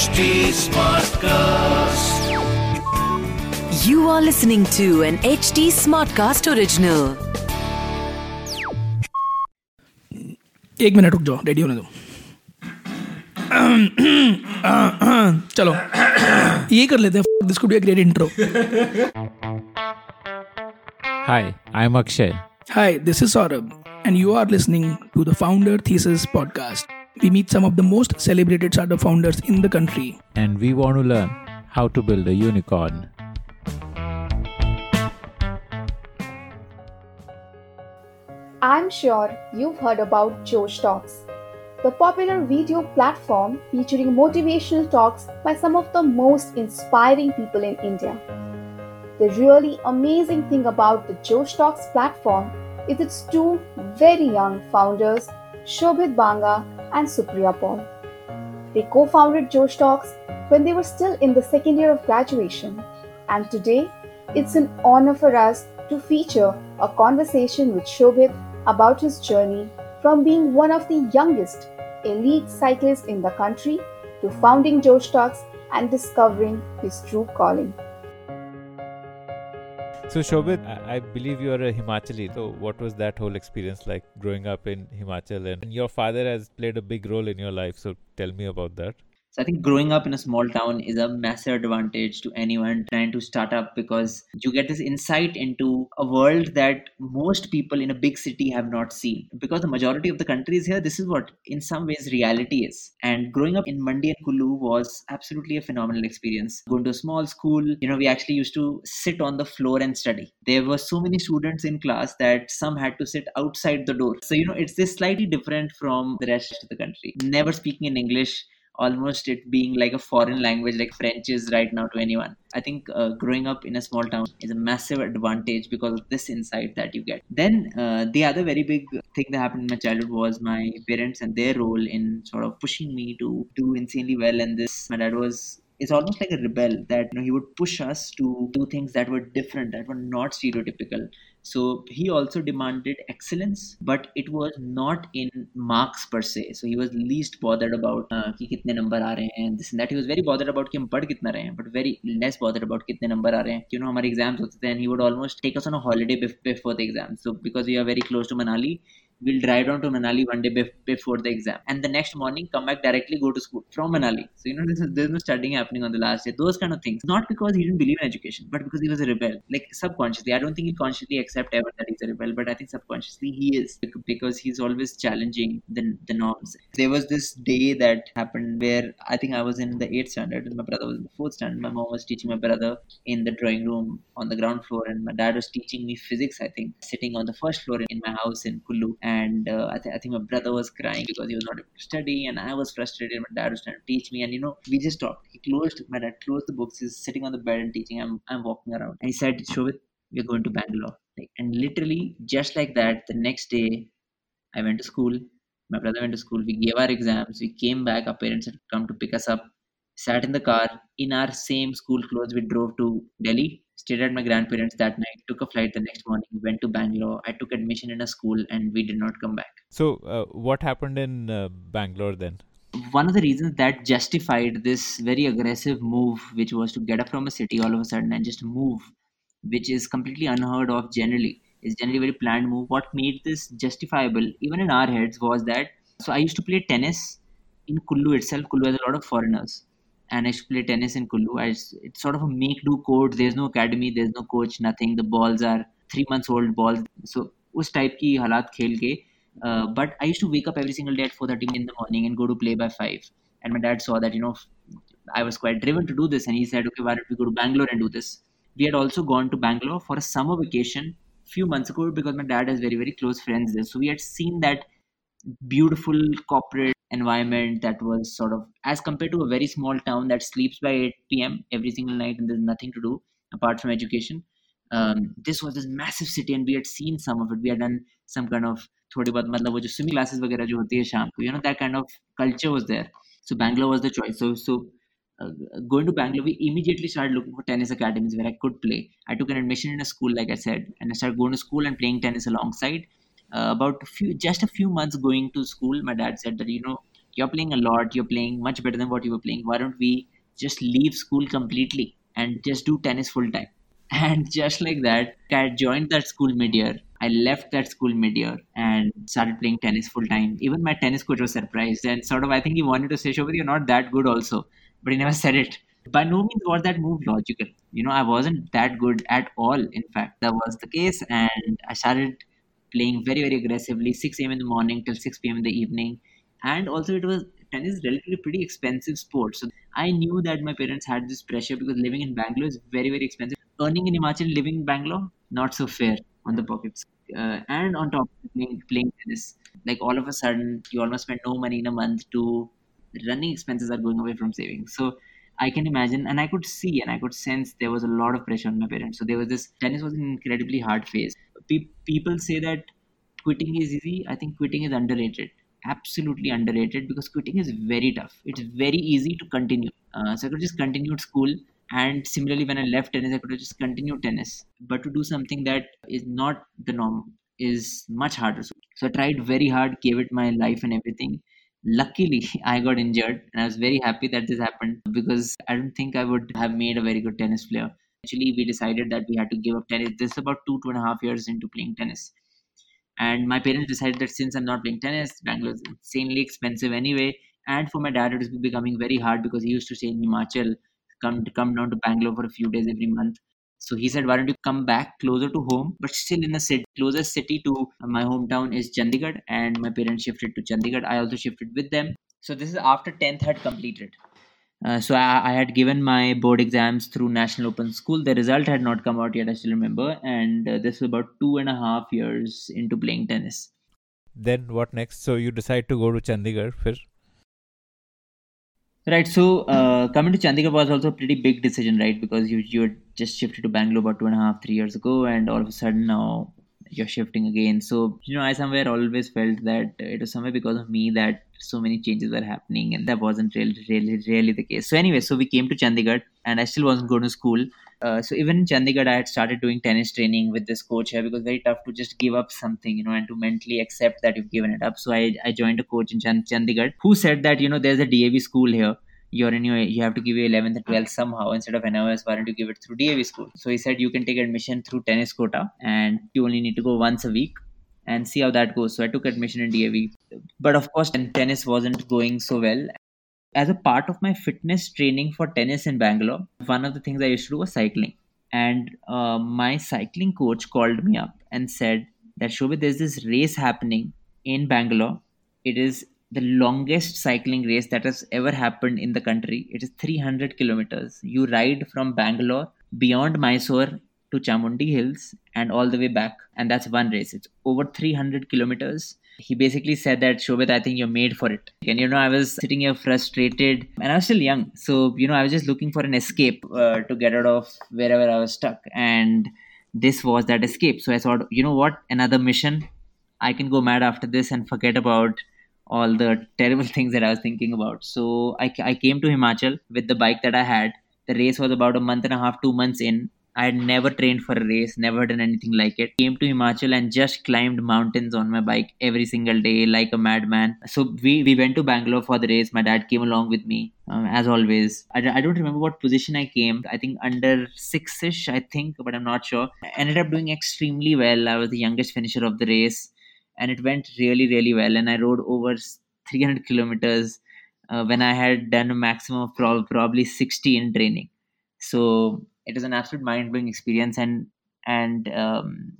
HT Smartcast. You are listening to an HT Smartcast original. एक मिनट रुक जाओ रेडी होने दो चलो ये कर लेते हैं this could be a great intro hi I am Akshay hi this is Saurabh and you are listening to the founder thesis podcast we meet some of the most celebrated startup founders in the country. And we want to learn how to build a unicorn. I'm sure you've heard about Josh Talks, the popular video platform featuring motivational talks by some of the most inspiring people in India. The really amazing thing about the Josh Talks platform is its two very young founders, Shobhit Banga and Supriya Paul. They co founded Josh Talks when they were still in the second year of graduation, and today it's an honor for us to feature a conversation with Shobhit about his journey from being one of the youngest elite cyclists in the country to founding Josh Talks and discovering his true calling. So, Shobhit, I, I believe you are a Himachali. So, what was that whole experience like growing up in Himachal? And your father has played a big role in your life. So, tell me about that. So I think growing up in a small town is a massive advantage to anyone trying to start up because you get this insight into a world that most people in a big city have not seen. Because the majority of the country is here, this is what in some ways reality is. And growing up in Mandi and Kullu was absolutely a phenomenal experience. Going to a small school, you know, we actually used to sit on the floor and study. There were so many students in class that some had to sit outside the door. So, you know, it's this slightly different from the rest of the country. Never speaking in English almost it being like a foreign language like french is right now to anyone i think uh, growing up in a small town is a massive advantage because of this insight that you get. Then uh, the other very big thing that happened in my childhood was my parents and their role in sort of pushing me to do insanely well and this. My dad was it's almost like a rebel that you know he would push us to do things that were different that were not stereotypical so he also demanded excellence, but it was not in marks per se. So he was least bothered about uh, कि कितने number आ रहे हैं this and that. He was very bothered about कि हम पढ़ कितना रहे हैं, but very less bothered about कितने number आ रहे हैं. You know हमारे exams होते थे and he would almost take us on a holiday before the exam. So because we are very close to Manali, we'll drive down to Manali one day before the exam, and the next morning come back directly go to school from Manali. So you know there's, there's no studying happening on the last day. Those kind of things. Not because he didn't believe in education, but because he was a rebel. Like subconsciously, I don't think he consciously accept ever that he's a rebel, but I think subconsciously he is because he's always challenging the, the norms. There was this day that happened where I think I was in the eighth standard and my brother was in the fourth standard. My mom was teaching my brother in the drawing room on the ground floor, and my dad was teaching me physics. I think sitting on the first floor in my house in Kullu and uh, I, th- I, think my brother was crying because he was not able to study and i was frustrated my dad was trying to teach me and you know we just talked. He closed my dad closed the books. He's sitting on the bed and teaching. I'm, I'm walking around. And he said Shobhit, we're going to bangalore. Like, and literally just like that the next day i went to school. My brother went to school. We gave our exams. We came back. Our parents had come to pick us up. Sat in the car. In our same school clothes we drove to delhi stayed at my grandparents that night, took a flight the next morning, went to Bangalore. I took admission in a school and we did not come back. So, uh, what happened in uh, Bangalore then? One of the reasons that justified this very aggressive move, which was to get up from a city all of a sudden and just move, which is completely unheard of generally, is generally a very planned move. What made this justifiable, even in our heads, was that so I used to play tennis in Kullu itself. Kullu has a lot of foreigners and I used to play tennis in Kullu. I just, it's sort of a make do court. There's no academy, there's no coach, nothing. The balls are three months old balls. So us type ki halat khel के but I used to wake up every single day at four thirty in the morning and go to play by five and my dad saw that you I was quite driven to do this, and he said, "Okay, why don't we go to Bangalore and do this?" We had also gone to Bangalore for a summer vacation few months ago because my dad has very very close friends there, so we had seen that beautiful corporate environment that was sort of as compared to a very small town that sleeps by 8 p.m. every single night and there's nothing to do apart from education. Um, this was this massive city and we had seen some of it. We had done some kind of थोड़ी बहुत मतलब वो जो swimming classes वगैरह जो होती है शाम को you know that kind of culture was there. So Bangalore was the choice. So so uh, going to Bangalore, we immediately started looking for tennis academies where I could play. I took an admission in a school, like I said, and I started going to school and playing tennis alongside uh, about a few just a few months going to school my dad said that you know you're playing a lot, you're playing much better than what you were playing. Why don't we just leave school completely and just do tennis full time? And just like that, I joined that school mid year. I left that school mid year and started playing tennis full time. Even my tennis coach was surprised and sort of, I think he wanted to say, Shobhit, you're not that good also. But he never said it. By no means was that move logical. You know, I wasn't that good at all. In fact, that was the case. And I started playing very, very aggressively, 6 a.m. in the morning till 6 p.m. in the evening. And also, it was tennis is relatively pretty expensive sport. So I knew that my parents had this pressure because living in Bangalore is very, very expensive. Earning in Himachal, living in Bangalore, not so fair on the pockets. Uh, and on top of playing, playing tennis, like all of a sudden, you almost spend no money in a month to running expenses are going away from savings. So I can imagine, and I could see and I could sense there was a lot of pressure on my parents. So there was this tennis was an incredibly hard phase. Pe- people say that quitting is easy. I think quitting is underrated absolutely underrated because quitting is very tough. It's very easy to continue. Uh, so I could just continue school, and similarly, when I left tennis, I could just continued tennis. But to do something that is not the norm is much harder. So I tried very hard, gave it my life and everything. Luckily, I got injured, and I was very happy that this happened because I don't think I would have made a very good tennis player. Actually, we decided that we had to give up tennis. This is about two, two and a half years into playing tennis and my parents decided that since I'm not playing tennis, Bangalore is insanely expensive anyway. And for my dad, it was becoming very hard because he used to stay in Himachal, come come down to Bangalore for a few days every month. So he said, "Why don't you come back closer to home, but still in the city, closest city to my hometown is Chandigarh." And my parents shifted to Chandigarh. I also shifted with them. So this is after tenth had completed. Uh, so I, I, had given my board exams through National Open School. The result had not come out yet, I still remember. And uh, this was about two and a half years into playing tennis. Then what next? So you decide to go to Chandigarh. Fir? Right. So uh, coming to Chandigarh was also a pretty big decision, right? Because you you had just shifted to Bangalore about two and a half, three years ago, and all of a sudden now you're shifting again. So, you know, I somewhere always felt that it was somewhere because of me that so many changes were happening, and that wasn't really, really, really the case. So, anyway, so we came to Chandigarh, and I still wasn't going to school. Uh, so even in Chandigarh, I had started doing tennis training with this coach here because very tough to just give up something, you know, and to mentally accept that you've given it up. So I, I joined a coach in Chandigarh who said that, you know, there's a DAV school here you're in your you have to give your 11th and 12th somehow instead of NOS why don't you give it through DAV school. So he said you can take admission through tennis quota and you only need to go once a week and see how that goes. So I took admission in DAV but of course tennis wasn't going so well. As a part of my fitness training for tennis in Bangalore one of the things I used to do was cycling. And uh, my cycling coach called me up and said that Shobhit there's this race happening in Bangalore. It is the longest cycling race that has ever happened in the country. It is 300 kilometers. You ride from Bangalore beyond Mysore to Chamundi Hills and all the way back. And that's one race. It's over 300 kilometers. He basically said that, Shobhit, I think you're made for it. And, you know, I was sitting here frustrated and I was still young. So, you know, I was just looking for an escape uh, to get out of wherever I was stuck. And this was that escape. So I thought, you know what? Another mission. I can go mad after this and forget about all the terrible things that I was thinking about. So I, I came to Himachal with the bike that I had. The race was about a month and a half, two months in. I had never trained for a race, never done anything like it. Came to Himachal and just climbed mountains on my bike every single day like a madman. So we, we went to Bangalore for the race. My dad came along with me, um, as always. I, I don't remember what position I came. I think under six ish, I think, but I'm not sure. I ended up doing extremely well. I was the youngest finisher of the race and it went really really well. And i rode over 300 kilometers uh, when i had done a maximum of pro- probably 60 in training. So it was an absolute mind-blowing experience. And and um,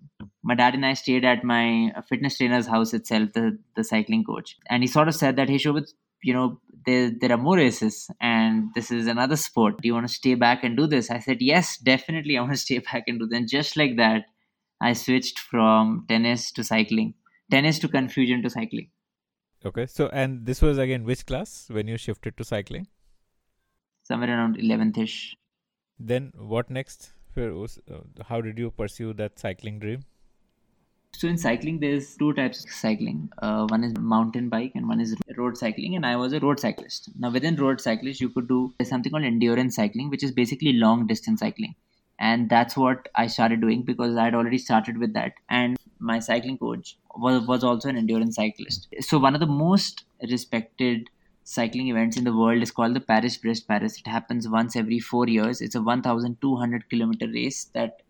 my dad and i stayed at my fitness trainer's house itself the, the cycling coach. And he sort of said that hey Shobhit, you know there, there are more races and this is another sport. Do you want to stay back and do this? I said yes definitely i want to stay back and do that and just like that i switched from tennis to cycling tennis to confusion to cycling. Okay, so and this was again which class when you shifted to cycling? Somewhere around 11th ish. Then what next? Uh, how did you pursue that cycling dream? So in cycling, there's two types of cycling. Uh, one is mountain bike and one is road cycling. And I was a road cyclist. Now within road cyclist, you could do something called endurance cycling, which is basically long distance cycling. And that's what I started doing because I had already started with that. And my cycling coach was, was also an endurance cyclist. So one of the most respected cycling events in the world is called the Paris Brest Paris. It happens once every four years. It's a 1,200 kilometer race that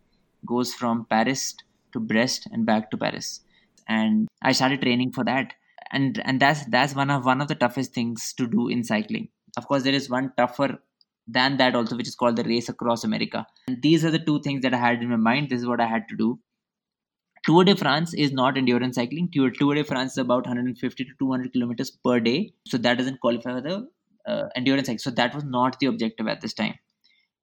goes from Paris to Brest and back to Paris. And I started training for that. And and that's that's one of one of the toughest things to do in cycling. Of course, there is one tougher than that also, which is called the race across America. And these are the two things that I had in my mind. This is what I had to do. Tour de France is not endurance cycling. Tour, Tour de France is about 150 to 200 kilometers per day. So that doesn't qualify for the uh, endurance cycling. So that was not the objective at this time.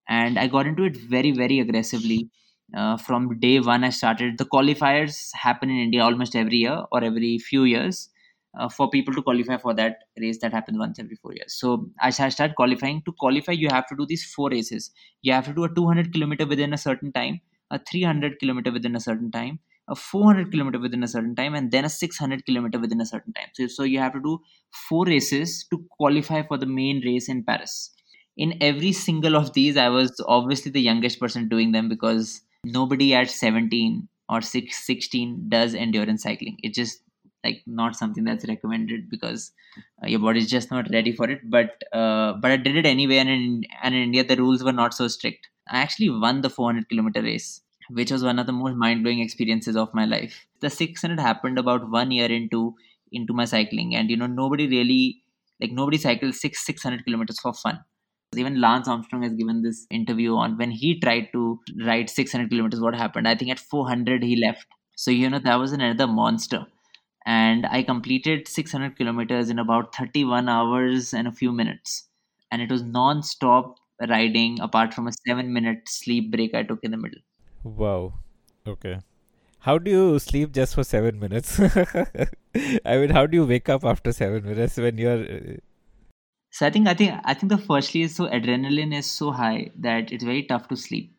And I got into it very, very aggressively. Uh, from day one, I started. The qualifiers happen in India almost every year or every few years uh, for people to qualify for that race that happens once every four years. So I started qualifying. To qualify, you have to do these four races. You have to do a 200 kilometer within a certain time, a 300 kilometer within a certain time, a 400 kilometer within a certain time and then a 600 kilometer within a certain time. So, so you have to do four races to qualify for the main race in paris. In every single of these i was obviously the youngest person doing them because nobody at 17 or 6, 16 does endurance cycling. It's just like not something that's recommended because uh, your body is just not ready for it. But uh, but i did it anyway and in, and in india the rules were not so strict. I actually won the 400 kilometer race which was one of the most mind-blowing experiences of my life. The 600 happened about one year into into my cycling and you know nobody really like nobody cycles six 600 kilometers for fun. Even lance armstrong has given this interview on when he tried to ride 600 kilometers what happened? I think at 400 he left. So you know that was another monster. And i completed 600 kilometers in about 31 hours and a few minutes. And it was non-stop riding apart from a 7 minute sleep break i took in the middle Wow. Okay. How do you sleep just for seven minutes? I mean, how do you wake up after seven minutes when you're? Uh, so I think I think I think the firstly is so adrenaline is so high that it's very tough to sleep.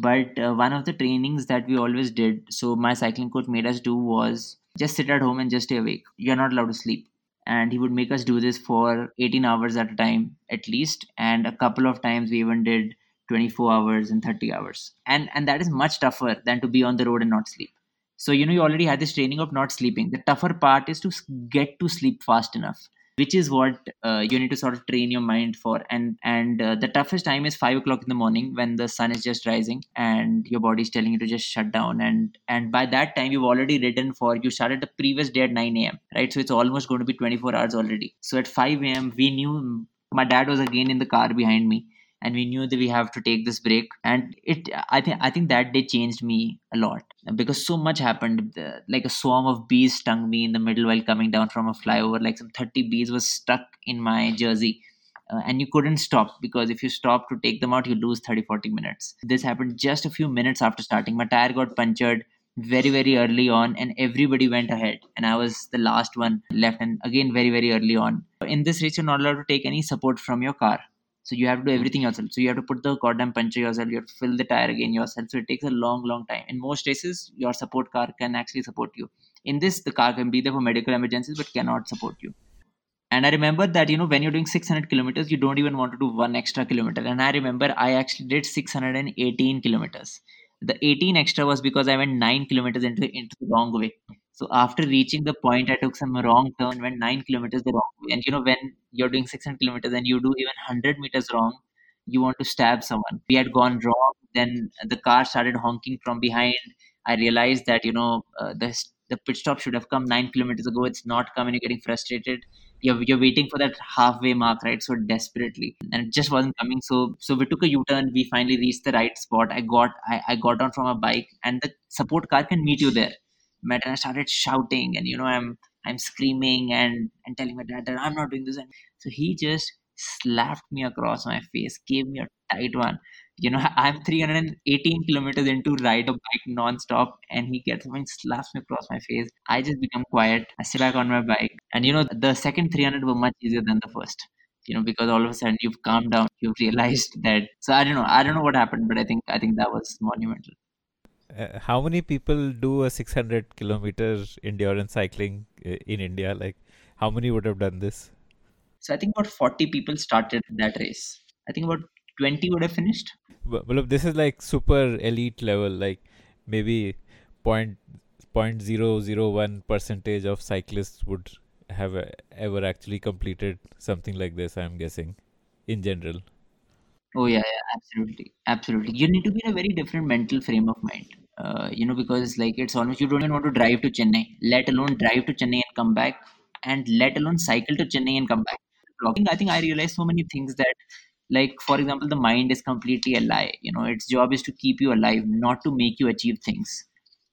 But uh, one of the trainings that we always did, so my cycling coach made us do was just sit at home and just stay awake. You're not allowed to sleep. And he would make us do this for 18 hours at a time at least. And a couple of times we even did 24 hours and 30 hours. And and that is much tougher than to be on the road and not sleep. So you know you already had this training of not sleeping. The tougher part is to get to sleep fast enough which is what uh, you need to sort of train your mind for. And and uh, the toughest time is five o'clock in the morning when the sun is just rising and your body is telling you to just shut down. And and by that time you've already ridden for you started the previous day at 9 a.m right? So it's almost going to be 24 hours already. So at 5 a.m we knew my dad was again in the car behind me and we knew that we have to take this break. And it i think i think that day changed me a lot because so much happened. Like a swarm of bees stung me in the middle while coming down from a flyover like some 30 bees was stuck in my jersey. Uh, and you couldn't stop because if you stop to take them out you lose 30 40 minutes. This happened just a few minutes after starting. My tire got punctured very very early on and everybody went ahead. And i was the last one left and again very very early on. In this race you're not allowed to take any support from your car so you have to do everything yourself. So you have to put the goddamn puncture yourself. You have to fill the tire again yourself. So it takes a long, long time. In most cases, your support car can actually support you. In this, the car can be there for medical emergencies but cannot support you. And I remember that you know when you're doing 600 kilometers, you don't even want to do one extra kilometer. And I remember I actually did 618 kilometers. The 18 extra was because I went nine kilometers into into the wrong way. So after reaching the point, I took some wrong turn, went nine kilometers the wrong way. And you know, when you're doing 600 kilometers and you do even 100 meters wrong, you want to stab someone. We had gone wrong. Then the car started honking from behind. I realized that you know uh, the the pit stop should have come nine kilometers ago. It's not coming. You're getting frustrated. You're, you're waiting for that halfway mark, right? So desperately, and it just wasn't coming. So so we took a U-turn. We finally reached the right spot. I got I, I got down from a bike, and the support car can meet you there met and I started shouting and you know I'm I'm screaming and and telling my dad that I'm not doing this and so he just slapped me across my face, gave me a tight one. You know, I'm 318 kilometers into ride a bike non-stop and he gets and slaps me across my face. I just become quiet. I sit back on my bike. And you know, the second 300 were much easier than the first. You know, because all of a sudden you've calmed down, you've realized that. So I don't know. I don't know what happened, but I think I think that was monumental uh, how many people do a 600 kilometer endurance cycling uh, in India? Like, how many would have done this? So I think about 40 people started that race. I think about 20 would have finished. Well, this is like super elite level, like maybe point point zero zero one percentage of cyclists would have uh, ever actually completed something like this. I'm guessing, in general. Oh yeah, yeah, absolutely, absolutely. You need to be in a very different mental frame of mind. Uh, you know, because like it's almost you don't even want to drive to Chennai, let alone drive to Chennai and come back, and let alone cycle to Chennai and come back. Blocking. I think I realized so many things that, like for example, the mind is completely a lie. You know, its job is to keep you alive, not to make you achieve things.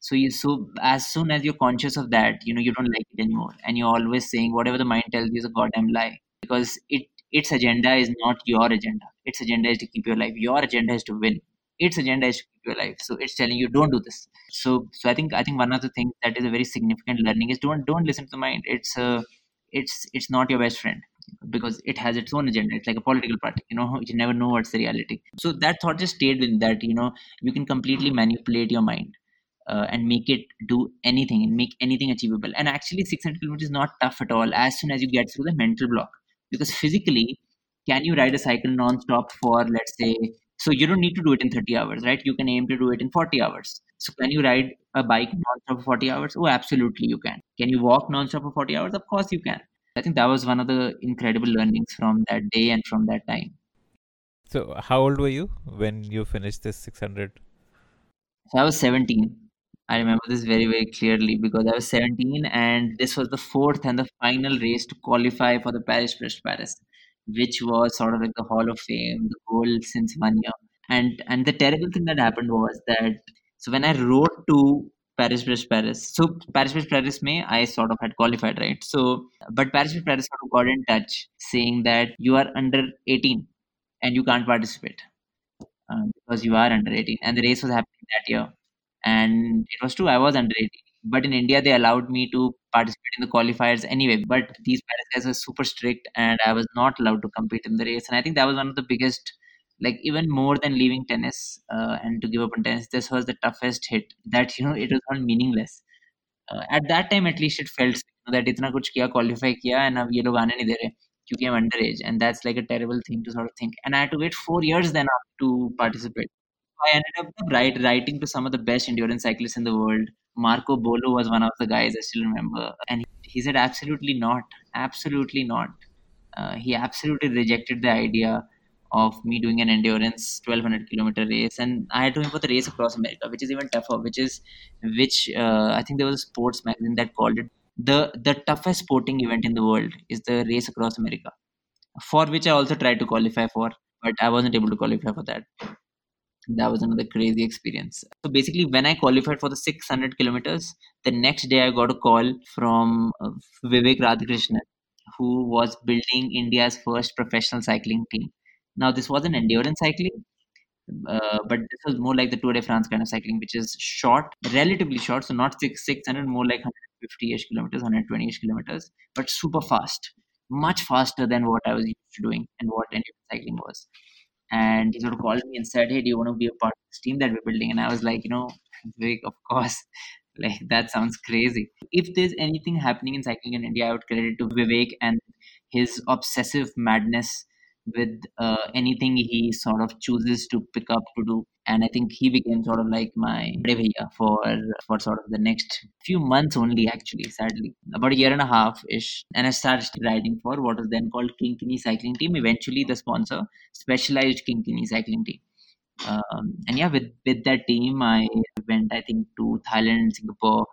So you so as soon as you're conscious of that, you know, you don't like it anymore, and you're always saying whatever the mind tells you is a goddamn lie because it its agenda is not your agenda. Its agenda is to keep you alive. Your agenda is to win. Its agenda is to keep you alive. So it's telling you don't do this. So so I think I think one of the things that is a very significant learning is don't don't listen to the mind. It's uh, it's it's not your best friend because it has its own agenda. It's like a political party. You know, you never know what's the reality. So that thought just stayed in that. You know, you can completely manipulate your mind. Uh, and make it do anything and make anything achievable. And actually, 600 kilometers is not tough at all as soon as you get through the mental block because physically can you ride a cycle non-stop for let's say so you don't need to do it in 30 hours right? You can aim to do it in 40 hours. So can you ride a bike non-stop for 40 hours? Oh absolutely you can. Can you walk non-stop for 40 hours? Of course you can. I think that was one of the incredible learnings from that day and from that time. So how old were you when you finished this 600 so i was 17 I remember this very, very clearly because I was 17 and this was the fourth and the final race to qualify for the Paris Brest Paris, which was sort of like the Hall of Fame, the goal since one year. And and the terrible thing that happened was that so when I wrote to Paris Brest Paris, so Paris Brest Paris May I sort of had qualified, right? So but Paris Paris sort of got in touch saying that you are under 18 and you can't participate uh, because you are under 18 and the race was happening that year and it was true i was under 18 but in india they allowed me to participate in the qualifiers anyway but these Paris guys were super strict and i was not allowed to compete in the race and i think that was one of the biggest like even more than leaving tennis uh, and to give up on tennis this was the toughest hit that you know it was all meaningless uh, at that time at least it felt you know, that itna kuch kiya qualify kiya and अब ये लोग आने नहीं दे रहे क्योंकि I'm underage and that's like a terrible thing to sort of think and I had to wait four years then to participate I ended up write, writing to some of the best endurance cyclists in the world. Marko Baloh was one of the guys I still remember, and he, said, "Absolutely not, absolutely not." Uh, he absolutely rejected the idea of me doing an endurance 1200 kilometer race, and I had to for the race across America, which is even tougher. Which is which uh, I think there was a sports magazine that called it the the toughest sporting event in the world is the race across America, for which I also tried to qualify for, but I wasn't able to qualify for that that was another crazy experience. So basically, when I qualified for the 600 kilometers, the next day I got a call from uh, Vivek Radhakrishnan, who was building India's first professional cycling team. Now, this wasn't endurance cycling, uh, but this was more like the Tour de France kind of cycling, which is short, relatively short, so not six 600, more like 150-ish kilometers, 120-ish kilometers, but super fast, much faster than what I was used to doing and what endurance cycling was and he sort of called me and said, "Hey, do you want to be a part of this team that we're building?" And I was like, you know, Vivek, of course. Like that sounds crazy. If there's anything happening in cycling in India, I would credit to Vivek and his obsessive madness with uh, anything he sort of chooses to pick up to do. And I think he became sort of like my bhaiya for for sort of the next few months only, actually, sadly. About a year and a half ish. And I started riding for what was then called Kynkyny Cycling Team, eventually the sponsor, Specialized Kynkyny Cycling Team. Um, and yeah, with, with that team, I went, I think, to Thailand, Singapore,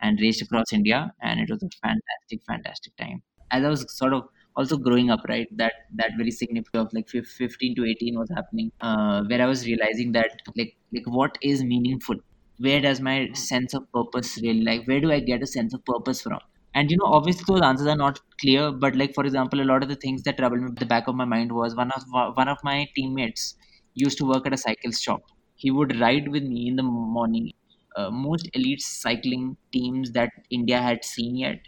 and raced across India. And it was a fantastic, fantastic time. As I was sort of also growing up right? That that very significant of like 15 to 18 was happening uh, where i was realizing that like like what is meaningful? Where does my sense of purpose really like where do i get a sense of purpose from? And you know obviously those answers are not clear but like for example a lot of the things that troubled me at the back of my mind was one of one of my teammates used to work at a cycle shop. He would ride with me in the morning uh, most elite cycling teams that india had seen yet.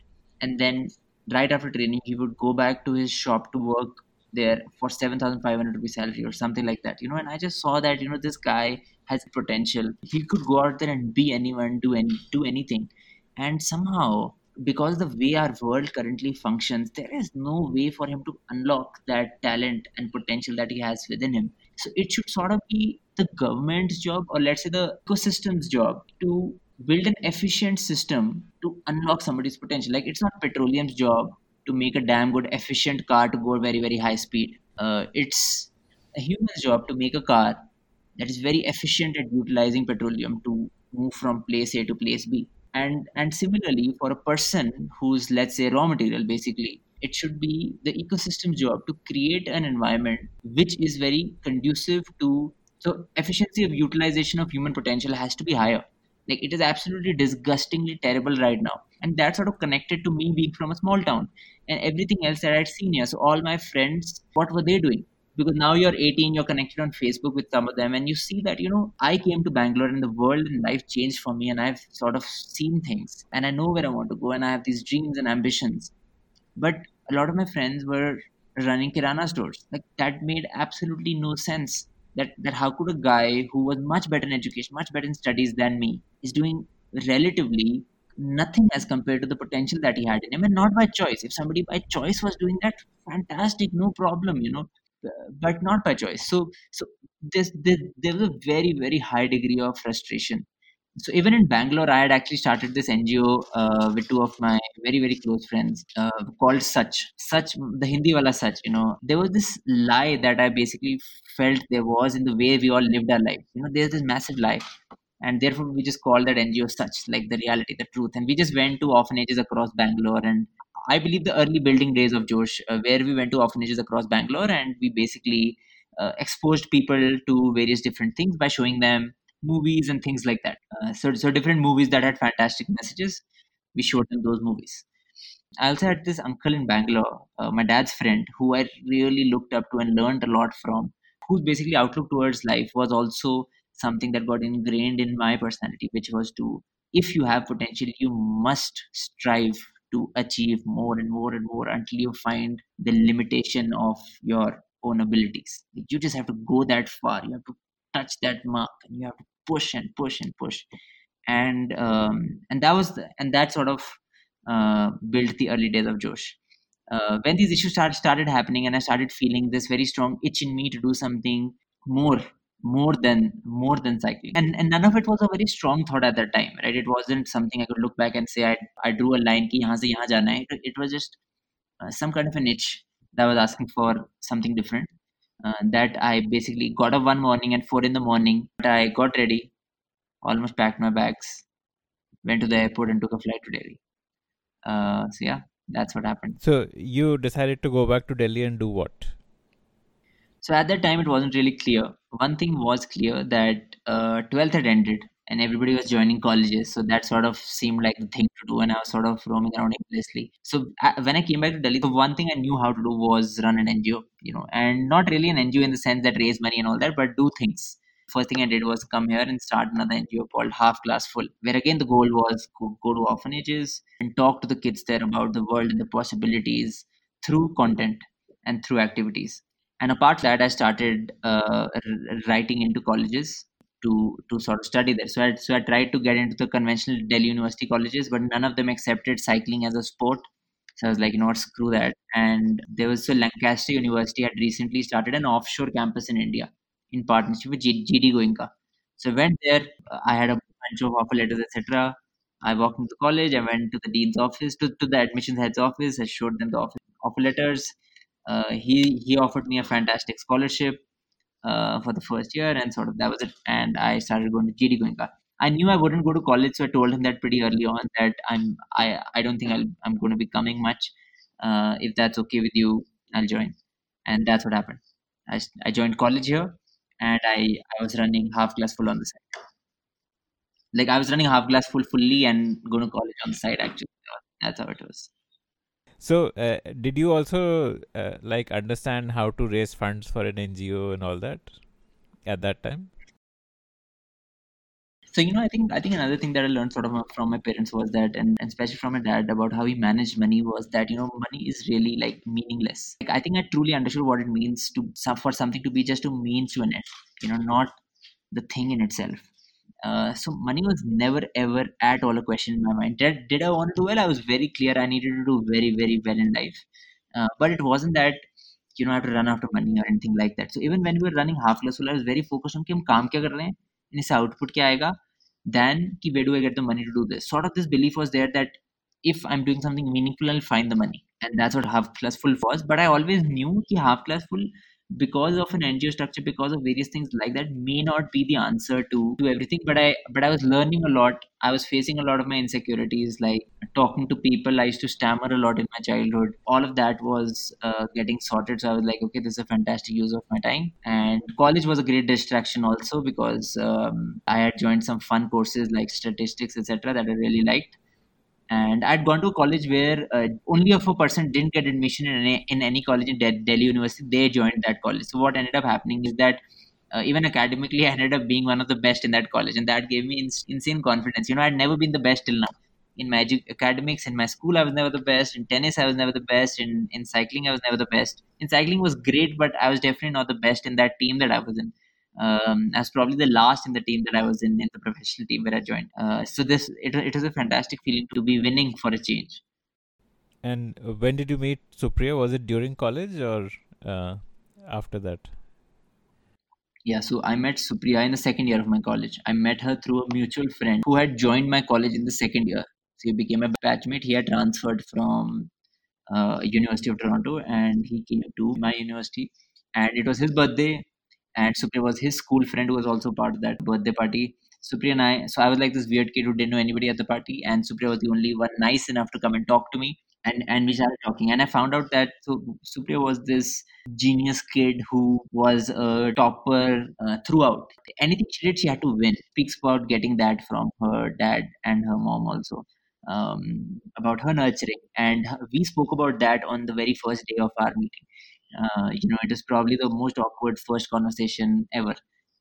And then right after training he would go back to his shop to work there for 7500 rupees salary or something like that you know. And i just saw that you know this guy has potential. He could go out there and be anyone do any do anything. And somehow because the way our world currently functions there is no way for him to unlock that talent and potential that he has within him. So it should sort of be the government's job or let's say the ecosystem's job to build an efficient system to unlock somebody's potential. Like it's not petroleum's job to make a damn good efficient car to go very very high speed. Uh, it's a human's job to make a car that is very efficient at utilizing petroleum to move from place A to place B. And and similarly, for a person who's let's say raw material, basically, it should be the ecosystem's job to create an environment which is very conducive to so efficiency of utilization of human potential has to be higher like it is absolutely disgustingly terrible right now. And that sort of connected to me being from a small town and everything else that I'd seen here. So all my friends, what were they doing? Because now you're 18, you're connected on Facebook with some of them, and you see that, you know, I came to Bangalore and the world and life changed for me, and I've sort of seen things and I know where I want to go, and I have these dreams and ambitions. But a lot of my friends were running kirana stores. Like that made absolutely no sense that that how could a guy who was much better in education, much better in studies than me, is doing relatively nothing as compared to the potential that he had in him, and not by choice. If somebody by choice was doing that, fantastic, no problem, you know, but not by choice. So, so this, this there was a very very high degree of frustration so even in Bangalore, I had actually started this NGO uh, with two of my very very close friends uh, called Such. Such the Hindi wala Such. You know, there was this lie that I basically felt there was in the way we all lived our life. You know, there's this massive lie, and therefore we just called that NGO Such, like the reality, the truth. And we just went to orphanages across Bangalore, and I believe the early building days of Josh, uh, where we went to orphanages across Bangalore, and we basically uh, exposed people to various different things by showing them movies and things like that. Uh, so, so different movies that had fantastic messages. We showed them those movies. I also had this uncle in Bangalore, uh, my dad's friend, who I really looked up to and learned a lot from. Whose basically outlook towards life was also something that got ingrained in my personality, which was to, if you have potential, you must strive to achieve more and more and more until you find the limitation of your own abilities. You just have to go that far. You have to touch that mark and you have to push and push and push and um, and that was the, and that sort of uh, built the early days of Josh. Uh, when these issues started started happening, and I started feeling this very strong itch in me to do something more, more than more than cycling, and and none of it was a very strong thought at that time, right? It wasn't something I could look back and say I I drew a line ki yahan se yahan jana hai. It, it was just uh, some kind of an itch that was asking for something different, uh, that I basically got up one morning at four in the morning. I got ready, almost packed my bags, went to the airport and took a flight to Delhi. Uh, so yeah, that's what happened. So you decided to go back to Delhi and do what? So at that time, it wasn't really clear. One thing was clear that uh, 12th had ended and everybody was joining colleges. So that sort of seemed like the thing to do, and I was sort of roaming around aimlessly. So when I came back to Delhi, the one thing I knew how to do was run an NGO, you know, and not really an NGO in the sense that raise money and all that, but do things. First thing I did was come here and start another NGO called Half Glass Full, where again the goal was go, go to orphanages and talk to the kids there about the world and the possibilities through content and through activities. And apart from that, I started uh, writing into colleges to to sort of study there. So I so I tried to get into the conventional Delhi University colleges, but none of them accepted cycling as a sport. So I was like, you know what, screw that. And there was so Lancaster University had recently started an offshore campus in India in partnership with GD Goenka. So I went there. I had a bunch of offer letters, etc. I walked into college. I went to the dean's office, to, to the admissions head's office. I showed them the office, offer letters. Uh, he he offered me a fantastic scholarship uh, for the first year, and sort of that was it. And I started going to GD Goenka. I knew I wouldn't go to college, so I told him that pretty early on that I'm I I don't think I'll, I'm going to be coming much. Uh, if that's okay with you, I'll join, and that's what happened. I, I joined college here, and I I was running half glass full on the side. Like I was running half glass full fully and going to college on the side. Actually, that's how it was. So, uh, did you also uh, like understand how to raise funds for an NGO and all that at that time? So you know, I think I think another thing that I learned sort of from my parents was that, and, and especially from my dad about how he managed money was that you know money is really like meaningless. Like I think I truly understood what it means to for something to be just a means to an end. You know, not the thing in itself. Uh, so money was never ever at all a question in my mind. Did, did I want to do well? I was very clear. I needed to do very very well in life, uh, but it wasn't that you know I have to run after money or anything like that. So even when we were running half glass, I was very focused on कि हम काम क्या कर output क्या then where do I get the money to do this? Sort of this belief was there that if I'm doing something meaningful, I'll find the money, and that's what half glass full was. But I always knew कि half glass full because of an NGO structure, because of various things like that, may not be the answer to to everything. But I but I was learning a lot. I was facing a lot of my insecurities, like talking to people. I used to stammer a lot in my childhood. All of that was uh, getting sorted. So I was like, okay, this is a fantastic use of my time. And college was a great distraction also because um, I had joined some fun courses like statistics, etc., that I really liked and I'd gone to a college where uh, only a four percent didn't get admission in any, in any college in De- Delhi University. They joined that college. So what ended up happening is that uh, even academically, I ended up being one of the best in that college, and that gave me ins- insane confidence. You know, I'd never been the best till now. In my edu- academics, in my school, I was never the best. In tennis, I was never the best. In in cycling, I was never the best. In cycling was great, but I was definitely not the best in that team that I was in um, as probably the last in the team that I was in in the professional team where I joined. Uh, so this it, it was a fantastic feeling to be winning for a change. And when did you meet Supriya? Was it during college or uh, after that? Yeah, so I met Supriya in the second year of my college. I met her through a mutual friend who had joined my college in the second year. So he became a batchmate. He had transferred from uh, University of Toronto and he came to my university. And it was his birthday and Supriya was his school friend who was also part of that birthday party. Supriya and I, so I was like this weird kid who didn't know anybody at the party, and Supriya was the only one nice enough to come and talk to me, and and we started talking, and I found out that so Supriya was this genius kid who was a topper uh, throughout. Anything she did, she had to win. Speaks about getting that from her dad and her mom also. Um, about her nurturing, and we spoke about that on the very first day of our meeting uh, you know, it is probably the most awkward first conversation ever.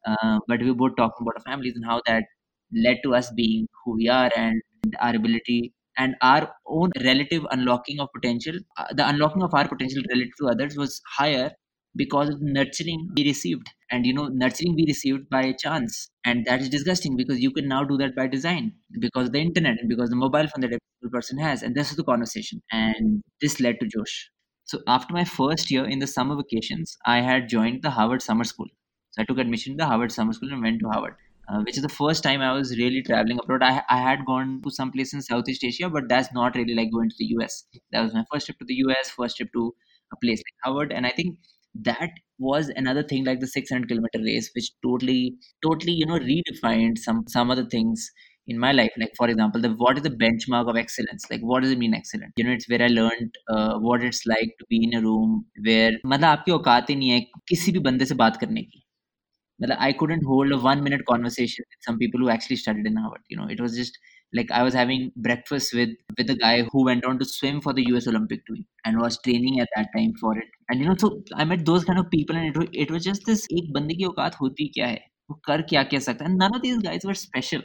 Uh, but we were both talking about our families and how that led to us being who we are and our ability and our own relative unlocking of potential. Uh, the unlocking of our potential relative to others was higher because of nurturing we received. And you know, nurturing we received by chance. And that is disgusting because you can now do that by design because the internet and because the mobile phone that every person has. And this is the conversation. And this led to Josh. So after my first year in the summer vacations, I had joined the Harvard Summer School. So I took admission to the Harvard Summer School and went to Harvard, uh, which is the first time I was really traveling abroad. I, I had gone to some place in Southeast Asia, but that's not really like going to the US. That was my first trip to the US, first trip to a place like Harvard, and I think that was another thing like the 600 kilometer race, which totally, totally, you know, redefined some some other things in my life like for example the what is the benchmark of excellence like what does it mean excellent you know it's where i learned uh, what it's like to be in a room where मतलब आपकी औकात ही नहीं है किसी भी बंदे से बात करने की मतलब I couldn't hold a one minute conversation with some people who actually studied in Harvard you know it was just like I was having breakfast with with a guy who went on to swim for the US Olympic team and was training at that time for it and you know so I met those kind of people and it, was- it was just this एक बंदे की औकात होती क्या है वो कर क्या क्या सकता है and none of these guys were special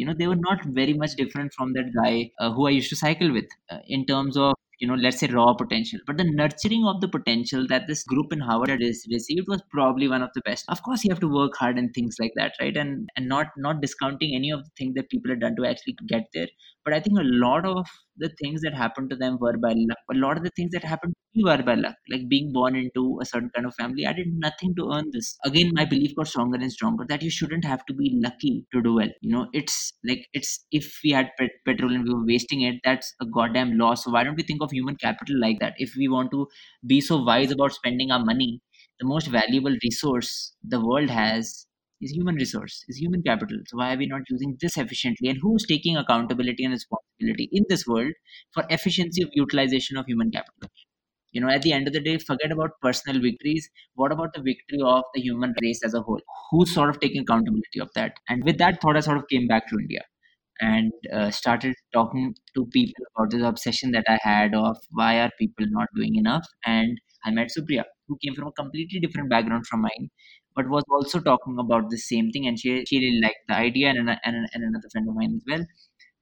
you know they were not very much different from that guy uh, who i used to cycle with uh, in terms of you know let's say raw potential. But the nurturing of the potential that this group in harvard had is- received was probably one of the best. Of course you have to work hard and things like that right? And and not not discounting any of the things that people have done to actually get there. But i think a lot of the things that happened to them were by luck. A lot of the things that happened to me were by luck. Like being born into a certain kind of family i did nothing to earn this. Again my belief got stronger and stronger that you shouldn't have to be lucky to do well. You know it's like it's if we had pet- petrol and we were wasting it that's a goddamn loss. So why don't we think of human capital like that? If we want to be so wise about spending our money the most valuable resource the world has is human resource is human capital. So why are we not using this efficiently? And who's taking accountability and responsibility in this world for efficiency of utilization of human capital. You know at the end of the day forget about personal victories. What about the victory of the human race as a whole? Who's sort of taking accountability of that? And with that thought i sort of came back to india and uh, started talking to people about this obsession that i had of why are people not doing enough? And i met supriya who came from a completely different background from mine but was also talking about the same thing. And she, she really liked the idea and, and, and another friend of mine as well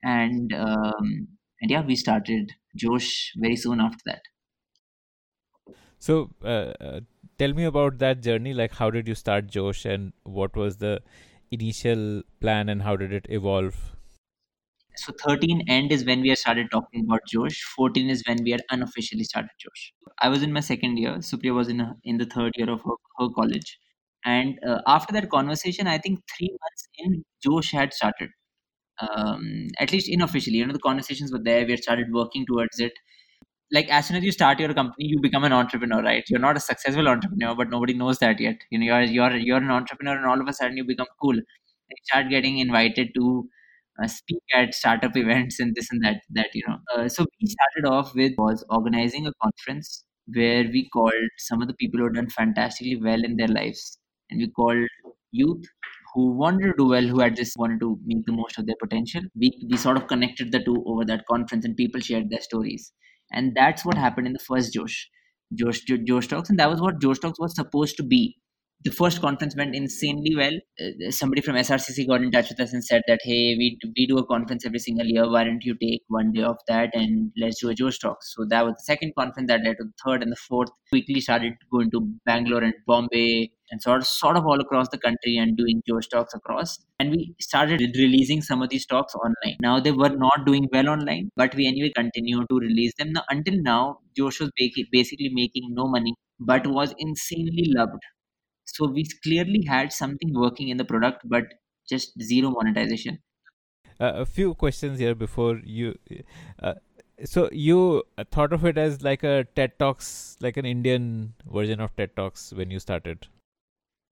and um, and yeah we started josh very soon after that So, uh, uh, tell me about that journey. Like, how did you start Josh, and what was the initial plan, and how did it evolve? so 13 end is when we had started talking about Josh. 14 is when we had unofficially started Josh. I was in my second year. Supriya was in a, in the third year of her, her college. And uh, after that conversation, I think three months in, Josh had started. Um, at least unofficially. You know, the conversations were there. We had started working towards it. Like as soon as you start your company, you become an entrepreneur, right? You're not a successful entrepreneur, but nobody knows that yet. You know, you're you're you're an entrepreneur, and all of a sudden you become cool. You start getting invited to uh, speak at startup events and this and that. That you know. Uh, so we started off with was organizing a conference where we called some of the people who had done fantastically well in their lives, and we called youth who wanted to do well, who had just wanted to make the most of their potential. We, we sort of connected the two over that conference and people shared their stories. And that's what happened in the first Josh, Josh, Josh Talks. And that was what Josh Talks was supposed to be the first conference went insanely well. Uh, somebody from SRCC got in touch with us and said that, hey, we, we do a conference every single year. Why don't you take one day off that and let's do a Josh Talk? So that was the second conference that led to the third and the fourth. Quickly started going to Bangalore and Bombay and sort of, sort of all across the country and doing Josh Talks across. And we started releasing some of these talks online. Now they were not doing well online, but we anyway continue to release them. Now, until now, Josh was basically making no money, but was insanely loved so we clearly had something working in the product, but just zero monetization. Uh, a few questions here before you. Uh, so you thought of it as like a TED Talks, like an Indian version of TED Talks when you started.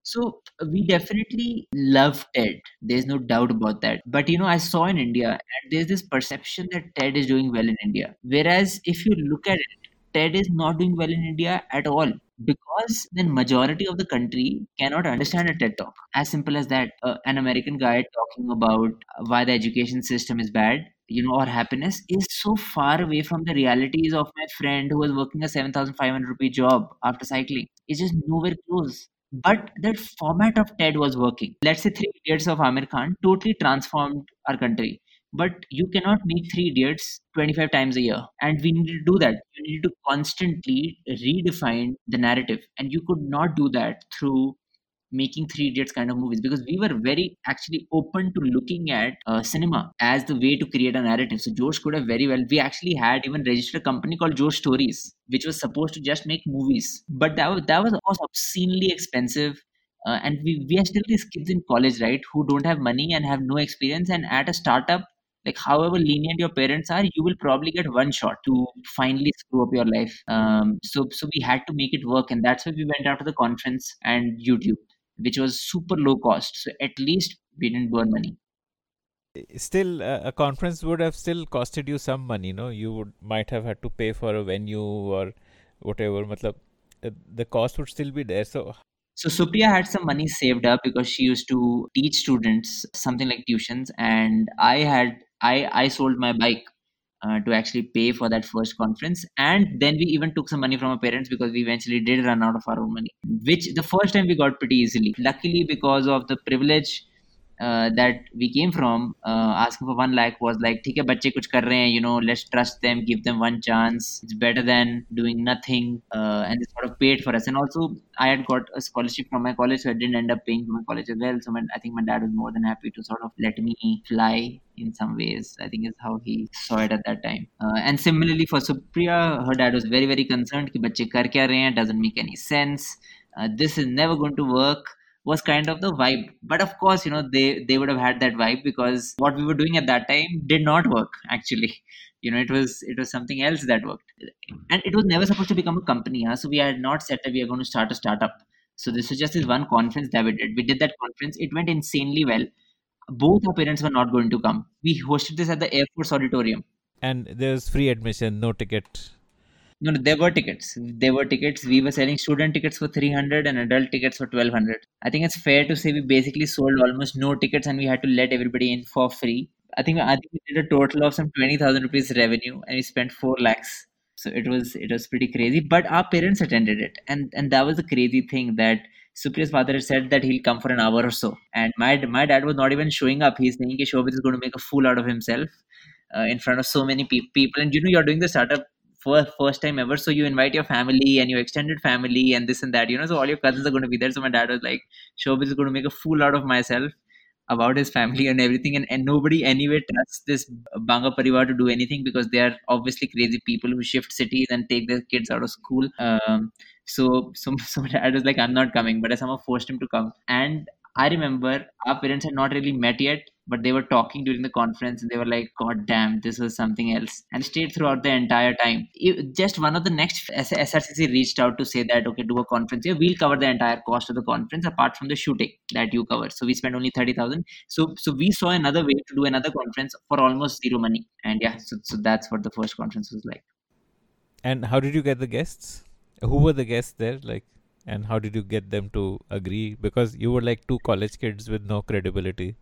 So we definitely love TED. There's no doubt about that. But you know, I saw in India, and there's this perception that TED is doing well in India. Whereas if you look at it, TED is not doing well in India at all because the majority of the country cannot understand a TED talk. As simple as that. Uh, an American guy talking about why the education system is bad, you know, or happiness is so far away from the realities of my friend who was working a 7,500 rupee job after cycling. It's just nowhere close. But that format of TED was working. Let's say Three years of Aamir Khan totally transformed our country but you cannot make three idiots 25 times a year. And we need to do that. You need to constantly redefine the narrative. And you could not do that through making three idiots kind of movies. Because we were very actually open to looking at uh, cinema as the way to create a narrative. So Josh could have very well we actually had even registered a company called Josh stories which was supposed to just make movies. But that was that was also obscenely expensive. Uh, and we, we are still these kids in college right who don't have money and have no experience. And at a startup like however lenient your parents are you will probably get one shot to finally screw up your life. Um, so so we had to make it work and that's why we went out to the conference and youtube which was super low cost. So at least we didn't burn money. Still uh, a conference would have still costed you some money no? You would might have had to pay for a venue or whatever matlab, uh, the cost would still be there. So so Supriya had some money saved up because she used to teach students something like tuitions, and I had I I sold my bike uh, to actually pay for that first conference, and then we even took some money from our parents because we eventually did run out of our own money, which the first time we got pretty easily. Luckily, because of the privilege uh, that we came from uh, asking for one lakh was like ठीक है बच्चे कुछ कर रहे हैं you know let's trust them give them one chance it's better than doing nothing uh, and they sort of paid for us and also I had got a scholarship from my college so I didn't end up paying for my college as well so my, I think my dad was more than happy to sort of let me fly in some ways I think is how he saw it at that time uh, and similarly for Supriya her dad was very very concerned कि बच्चे कर क्या रहे हैं doesn't make any sense uh, this is never going to work was kind of the vibe. But of course you know they they would have had that vibe because what we were doing at that time did not work actually. You know it was it was something else that worked. And it was never supposed to become a company huh? so we had not said that we are going to start a startup. So this was just this one conference that we did. We did that conference. It went insanely well. Both our parents were not going to come. We hosted this at the air force auditorium. And there's free admission no ticket no, no, there were tickets. There were tickets. We were selling student tickets for 300 and adult tickets for 1200. I think it's fair to say we basically sold almost no tickets and we had to let everybody in for free. I think I think we did a total of some 20,000 rupees revenue and we spent 4 lakhs. So it was it was pretty crazy. But our parents attended it. And and that was the crazy thing that Supriya's father said that he'll come for an hour or so. And my my dad was not even showing up. He's saying Shobhit is going to make a fool out of himself. Uh, in front of so many pe- people and you know you're doing the startup for first time ever. So you invite your family and your extended family and this and that, you know. So all your cousins are going to be there. So my dad was like, Shobhit is going to make a fool out of myself about his family and everything. And, and nobody anyway trusts this Banga Parivar to do anything because they are obviously crazy people who shift cities and take their kids out of school. Um, so, so, so my dad was like, I'm not coming. But I somehow forced him to come. And I remember our parents had not really met yet but they were talking during the conference and they were like, God damn, this was something else. And stayed throughout the entire time. Just one of the next SRCC reached out to say that, okay, do a conference here. We'll cover the entire cost of the conference apart from the shooting that you cover. So we spent only 30,000. So, so we saw another way to do another conference for almost zero money. And yeah, so, so that's what the first conference was like. And how did you get the guests? Who were the guests there? Like, and how did you get them to agree? Because you were like two college kids with no credibility.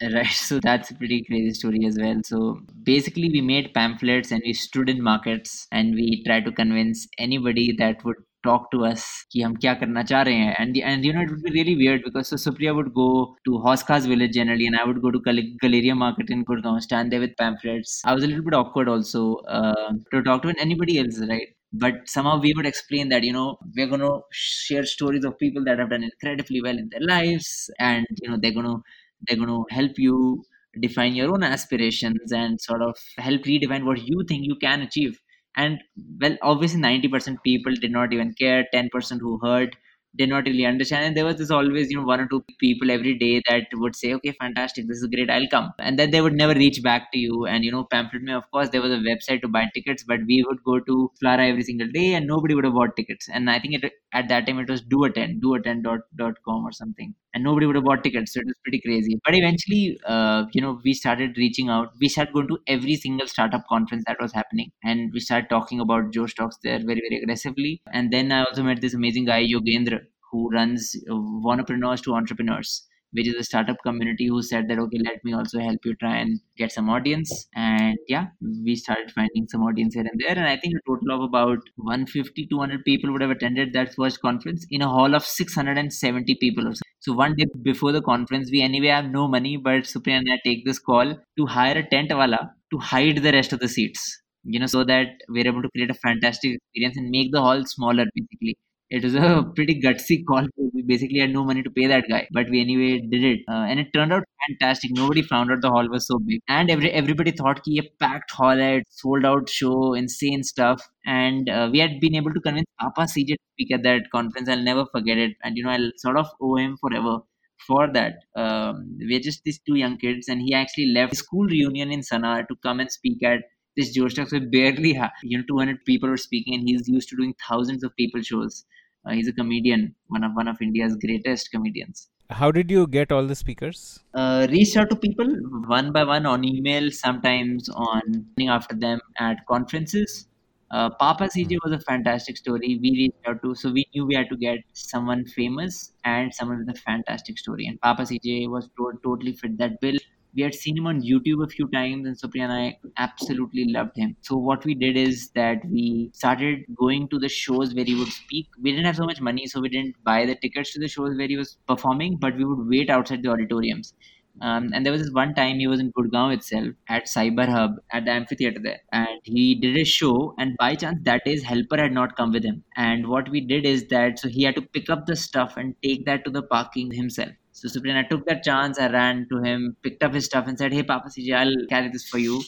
right so that's a pretty crazy story as well. So basically we made pamphlets and we stood in markets and we tried to convince anybody that would talk to us ki hum kya karna cha rahe hain and and you know it would be really weird because so Supriya would go to Hauz Khas village generally and I would go to Gal- Galleria market in Gurgaon stand there with pamphlets. I was a little bit awkward also uh, to talk to anybody else right? But somehow we would explain that you know we're going to share stories of people that have done incredibly well in their lives and you know they're going to they're going to help you define your own aspirations and sort of help redefine what you think you can achieve. And well obviously 90% people did not even care 10% who heard did not really understand. And there was this always you know one or two people every day that would say okay fantastic this is great i'll come. And then they would never reach back to you. And you know pamphlet me of course there was a website to buy tickets but we would go to Flora every single day and nobody would have bought tickets. And i think it, at that time it was do attend do attend dot, dot com or something. And nobody would have bought tickets so it was pretty crazy. But eventually uh, you know we started reaching out. We started going to every single startup conference that was happening. And we started talking about Josh Talks there very very aggressively. And then i also met this amazing guy yogendra who runs uh, Wantrepreneurs to Entrepreneurs, which is a startup community who said that, okay, let me also help you try and get some audience. And yeah, we started finding some audience here and there. And I think a total of about 150, 200 people would have attended that first conference in a hall of 670 people or so. So one day before the conference, we anyway have no money, but Supriya and I take this call to hire a tent wala to hide the rest of the seats you know so that we're able to create a fantastic experience and make the hall smaller basically it was a pretty gutsy call. We basically had no money to pay that guy, but we anyway did it, uh, and it turned out fantastic. Nobody found out the hall was so big, and every everybody thought he a packed hall, had sold out show, insane stuff, and uh, we had been able to convince Papa CJ to speak at that conference. I'll never forget it, and you know I'll sort of owe him forever for that. Um, we're just these two young kids, and he actually left school reunion in Sanawar to come and speak at this Stocks where barely, ha- you know, 200 people were speaking, and he's used to doing thousands of people shows. Uh, he's a comedian, one of one of India's greatest comedians. How did you get all the speakers? Uh, reached out to people one by one on email, sometimes on after them at conferences. Uh, Papa CJ was a fantastic story. We reached out to, so we knew we had to get someone famous and someone with a fantastic story. And Papa CJ was to- totally fit that bill we had seen him on YouTube a few times, and Supriya and I absolutely loved him. So what we did is that we started going to the shows where he would speak. We didn't have so much money, so we didn't buy the tickets to the shows where he was performing, but we would wait outside the auditoriums. Um, and there was this one time he was in Gurgaon itself at Cyber Hub at the amphitheater there, and he did a show. And by chance that day's helper had not come with him. And what we did is that so he had to pick up the stuff and take that to the parking himself. So Supriya took that chance. I ran to him, picked up his stuff, and said, "Hey, Papa CJ, I'll carry this for you."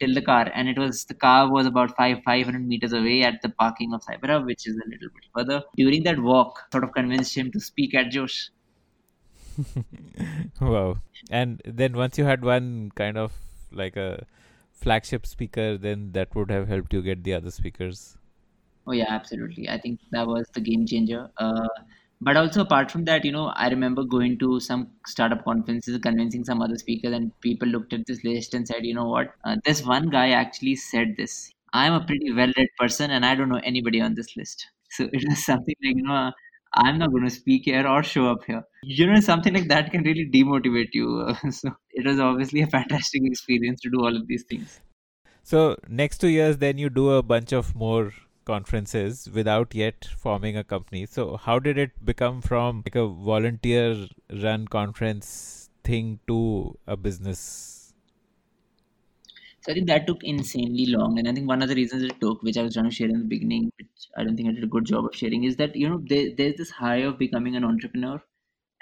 till the car and it was the car was about five 500 meters away at the parking of Cyber Hub, which is a little bit further. During that walk, sort of convinced him to speak at Josh. wow. And then once you had one kind of like a flagship speaker, then that would have helped you get the other speakers. Oh yeah, absolutely. I think that was the game changer. Uh, but also apart from that, you know, I remember going to some startup conferences, convincing some other speakers, and people looked at this list and said, you know what, uh, this one guy actually said this. I'm a pretty well-read person, and I don't know anybody on this list. So it was something like, you know, I'm not going to speak here or show up here. You know, something like that can really demotivate you. so it was obviously a fantastic experience to do all of these things. So next two years, then you do a bunch of more conferences without yet forming a company. So how did it become from like a volunteer run conference thing to a business? So I think that took insanely long, and I think one of the reasons it took, which I was trying to share in the beginning, which I don't think I did a good job of sharing, is that you know there, there's this high of becoming an entrepreneur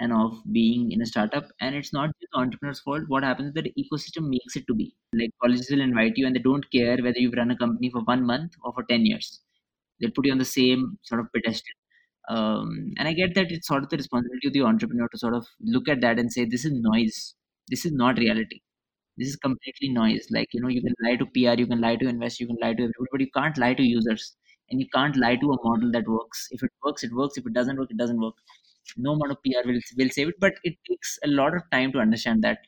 and of being in a startup, and it's not just the entrepreneur's fault. What happens is that the ecosystem makes it to be. Like colleges will invite you, and they don't care whether you've run a company for one month or for ten years they'll put you on the same sort of pedestal. Um, and i get that it's sort of the responsibility of the entrepreneur to sort of look at that and say this is noise. This is not reality. This is completely noise. Like you know you can lie to pr you can lie to investors you can lie to everybody but you can't lie to users. And you can't lie to a model that works. If it works it works. If it doesn't work it doesn't work. No amount of pr will, will save it but it takes a lot of time to understand that.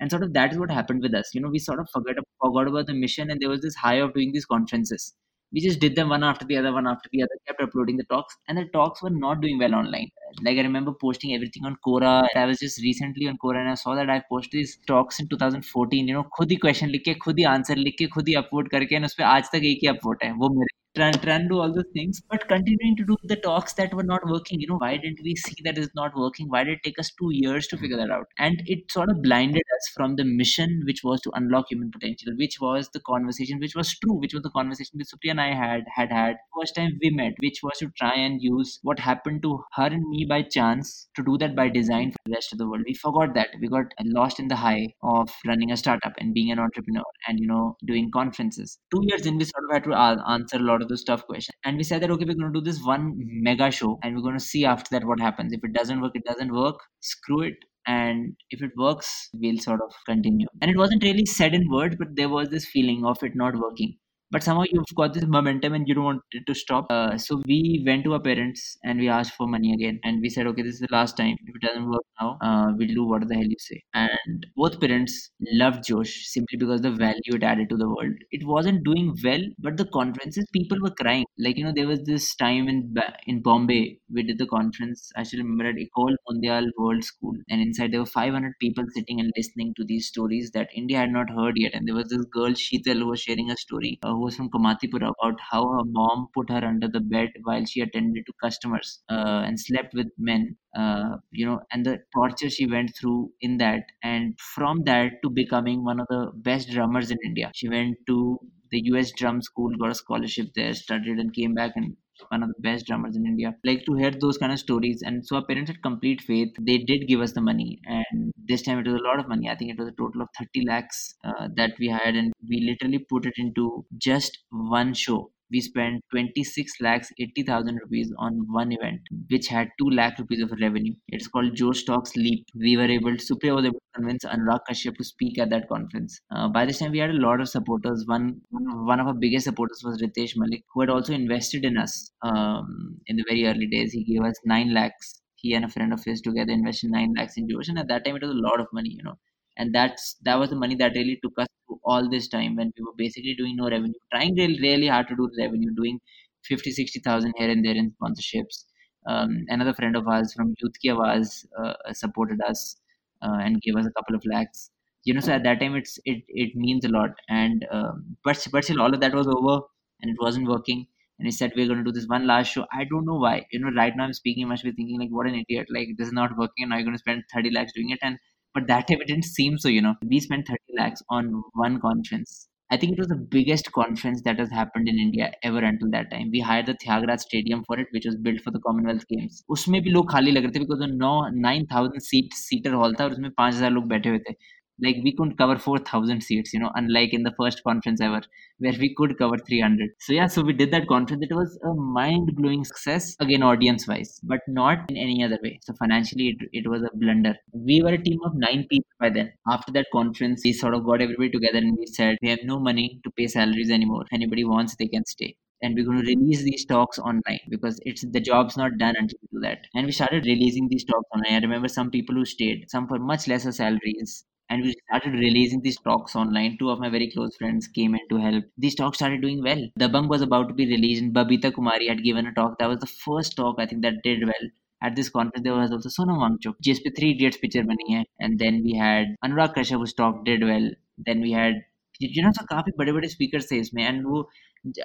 And sort of that is what happened with us. You know we sort of forgot forgot about the mission and there was this high of doing these conferences we just did them one after the other, one after the other, kept uploading the talks, and the talks were not doing well online. Like I remember posting everything on Quora. I was just recently on Quora and I saw that I posted these talks in 2014. You know, खुद ही question लिख के, खुद ही answer लिख के, खुद ही upvote करके, and उसपे आज तक एक ही upvote है, वो मेरे trying, trying to do all those things, but continuing to do the talks that were not working. You know, why didn't we see that it's not working? Why did it take us two years to figure that out? And it sort of blinded us from the mission, which was to unlock human potential, which was the conversation, which was true, which was the conversation which Supriya and I had had had first time we met, which was to try and use what happened to her and me by chance to do that by design for the rest of the world. We forgot that. We got lost in the high of running a startup and being an entrepreneur and you know doing conferences. Two years in, we sort of had to answer a lot lot of those tough questions. And we said that okay, we're going to do this one mega show, and we're going to see after that what happens. If it doesn't work, it doesn't work. Screw it. And if it works, we'll sort of continue. And it wasn't really said in words, but there was this feeling of it not working but somehow you've got this momentum and you don't want it to stop. Uh, so we went to our parents and we asked for money again, and we said, okay, this is the last time. If it doesn't work now, uh, we'll do what the hell you say. And both parents loved Josh simply because the value it added to the world. It wasn't doing well, but the conferences people were crying. Like you know, there was this time in in Bombay we did the conference. I still remember at Ecole Mondiale World School, and inside there were 500 people sitting and listening to these stories that India had not heard yet. And there was this girl Sheetal who was sharing a story. Uh, was from Kamatipura about how her mom put her under the bed while she attended to customers uh, and slept with men. Uh, you know, and the torture she went through in that, and from that to becoming one of the best drummers in India. She went to the US drum school, got a scholarship there, studied, and came back and one of the best drummers in India. Like to hear those kind of stories. And so our parents had complete faith. They did give us the money. And this time it was a lot of money. I think it was a total of 30 lakhs uh, that we had. And we literally put it into just one show we spent 26 lakhs 80,000 rupees on one event, which had 2 lakh rupees of revenue. It's called Josh Talks Leap. We were able, Supriya was able to convince Anurag Kashyap to speak at that conference. Uh, by this time, we had a lot of supporters. One, one of our biggest supporters was Ritesh Malik, who had also invested in us um, in the very early days. He gave us 9 lakhs. He and a friend of his together invested 9 lakhs in Josh. And at that time, it was a lot of money, you know and that's that was the money that really took us through all this time when we were basically doing no revenue trying really, really hard to do revenue doing 50 60000 here and there in sponsorships. Um, another friend of ours from youth ki Awaaz, uh, supported us uh, and gave us a couple of lakhs. You know so at that time it's it it means a lot. And um, but but still all of that was over and it wasn't working. And he said we're going to do this one last show. I don't know why. You know right now i'm speaking must be thinking like what an idiot. Like this is not working. And now you're going to spend 30 lakhs doing it. And but that evidence seems so, you know. We spent 30 lakhs on one conference. I think it was the biggest conference that has happened in India ever until that time. We hired the Thyagaraj Stadium for it, which was built for the Commonwealth Games. Usme bhi log khali lag रहे थे because the nine thousand seat seater hall tha aur usme five thousand log पाँच हजार the like we couldn't cover 4000 seats you know unlike in the first conference ever where we could cover 300 so yeah so we did that conference. It was a mind-blowing success again audience wise but not in any other way. So financially it, it was a blunder. We were a team of nine people by then. After that conference we sort of got everybody together and we said we have no money to pay salaries anymore. If anybody wants they can stay. And we're going to release these talks online because it's the job's not done until we do that. And we started releasing these talks online. I remember some people who stayed, some for much lesser salaries, and we started releasing these talks online. Two of my very close friends came in to help. These talks started doing well. The bank was about to be released, and Babita Kumari had given a talk. That was the first talk I think that did well. At this conference, there was also Sonam Wangchuk. GSP 3 Idiots picture bani hai. And then we had Anurag Kashyap, whose talk did well. Then we had you know तो काफी बड़े बड़े speaker थे इसमें and वो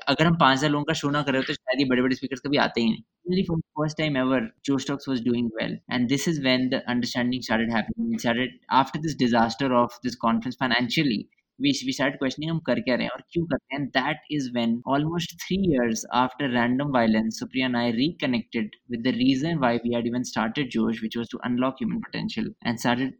अगर हम पाँच हजार लोगों का शो ना करें तो शायद ये बड़े बड़े स्पीकर कभी आते ही नहीं Really for the first time ever, Josh Talks was doing well, and this is when the understanding started happening. It started after this disaster of this conference financially. We, we started questioning हम कर क्या रहे हैं और क्यों कर रहे हैं that is when almost three years after random violence Supriya and I reconnected with the reason why we had even started Josh which was to unlock human potential and started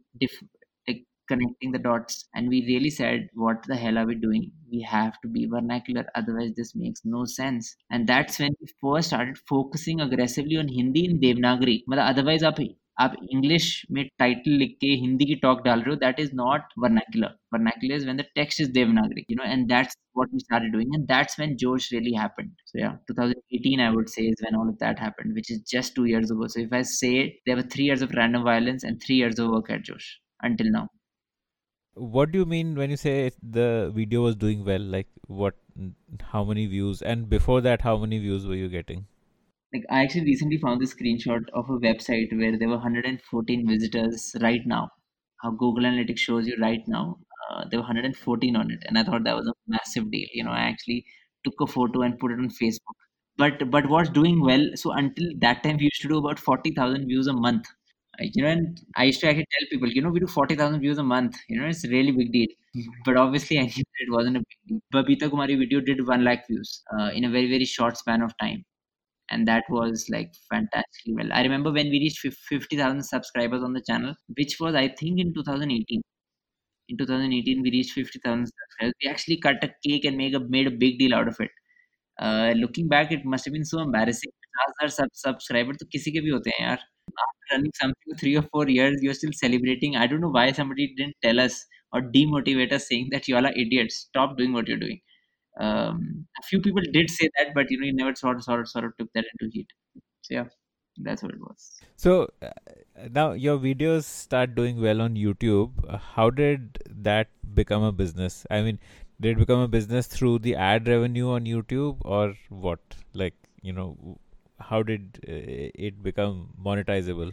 connecting the dots and we really said what the hell are we doing? We have to be vernacular otherwise this makes no sense. And that's when we first started focusing aggressively on hindi in devanagari but otherwise आप आप english made title like hindi Hindi talk talk that is not vernacular. Vernacular is when the text is devanagari you know and that's what we started doing and that's when Josh really happened. So yeah 2018 i would say is when all of that happened which is just two years ago. So if i say there were three years of random violence and three years of work at Josh until now what do you mean when you say the video was doing well like what how many views and before that how many views were you getting like I actually recently found this screenshot of a website where there were 114 visitors right now. How Google Analytics shows you right now, uh, there were 114 on it, and I thought that was a massive deal. You know, I actually took a photo and put it on Facebook. But but what's doing well? So until that time, we used to do about 40,000 views a month. You know, and I used to actually tell people, you know, we do 40,000 views a month. You know, it's a really big deal. But obviously, I knew it wasn't a big deal. Babita Kumari video did 1 lakh views uh, in a very, very short span of time and that was like fantastically well. I remember when we reached 50,000 subscribers on the channel, which was I think in 2018. In 2018, we reached 50,000 subscribers. We actually cut a cake and make a made a big deal out of it. Uh, looking back, it must have been so embarrassing. हजार sub subscriber तो किसी के भी होते हैं यार. after running something for three or four years, you're still celebrating. I don't know why somebody didn't tell us or demotivate us saying that you all are idiots. Stop doing what you're doing um, a few people did say that, but you know, you never sort of sort of sort of took that into heat. So yeah, that's what it was. So uh, now your videos start doing well on YouTube. How did that become a business? I mean, did it become a business through the ad revenue on YouTube, or what? Like you know, how did uh, it become monetizable?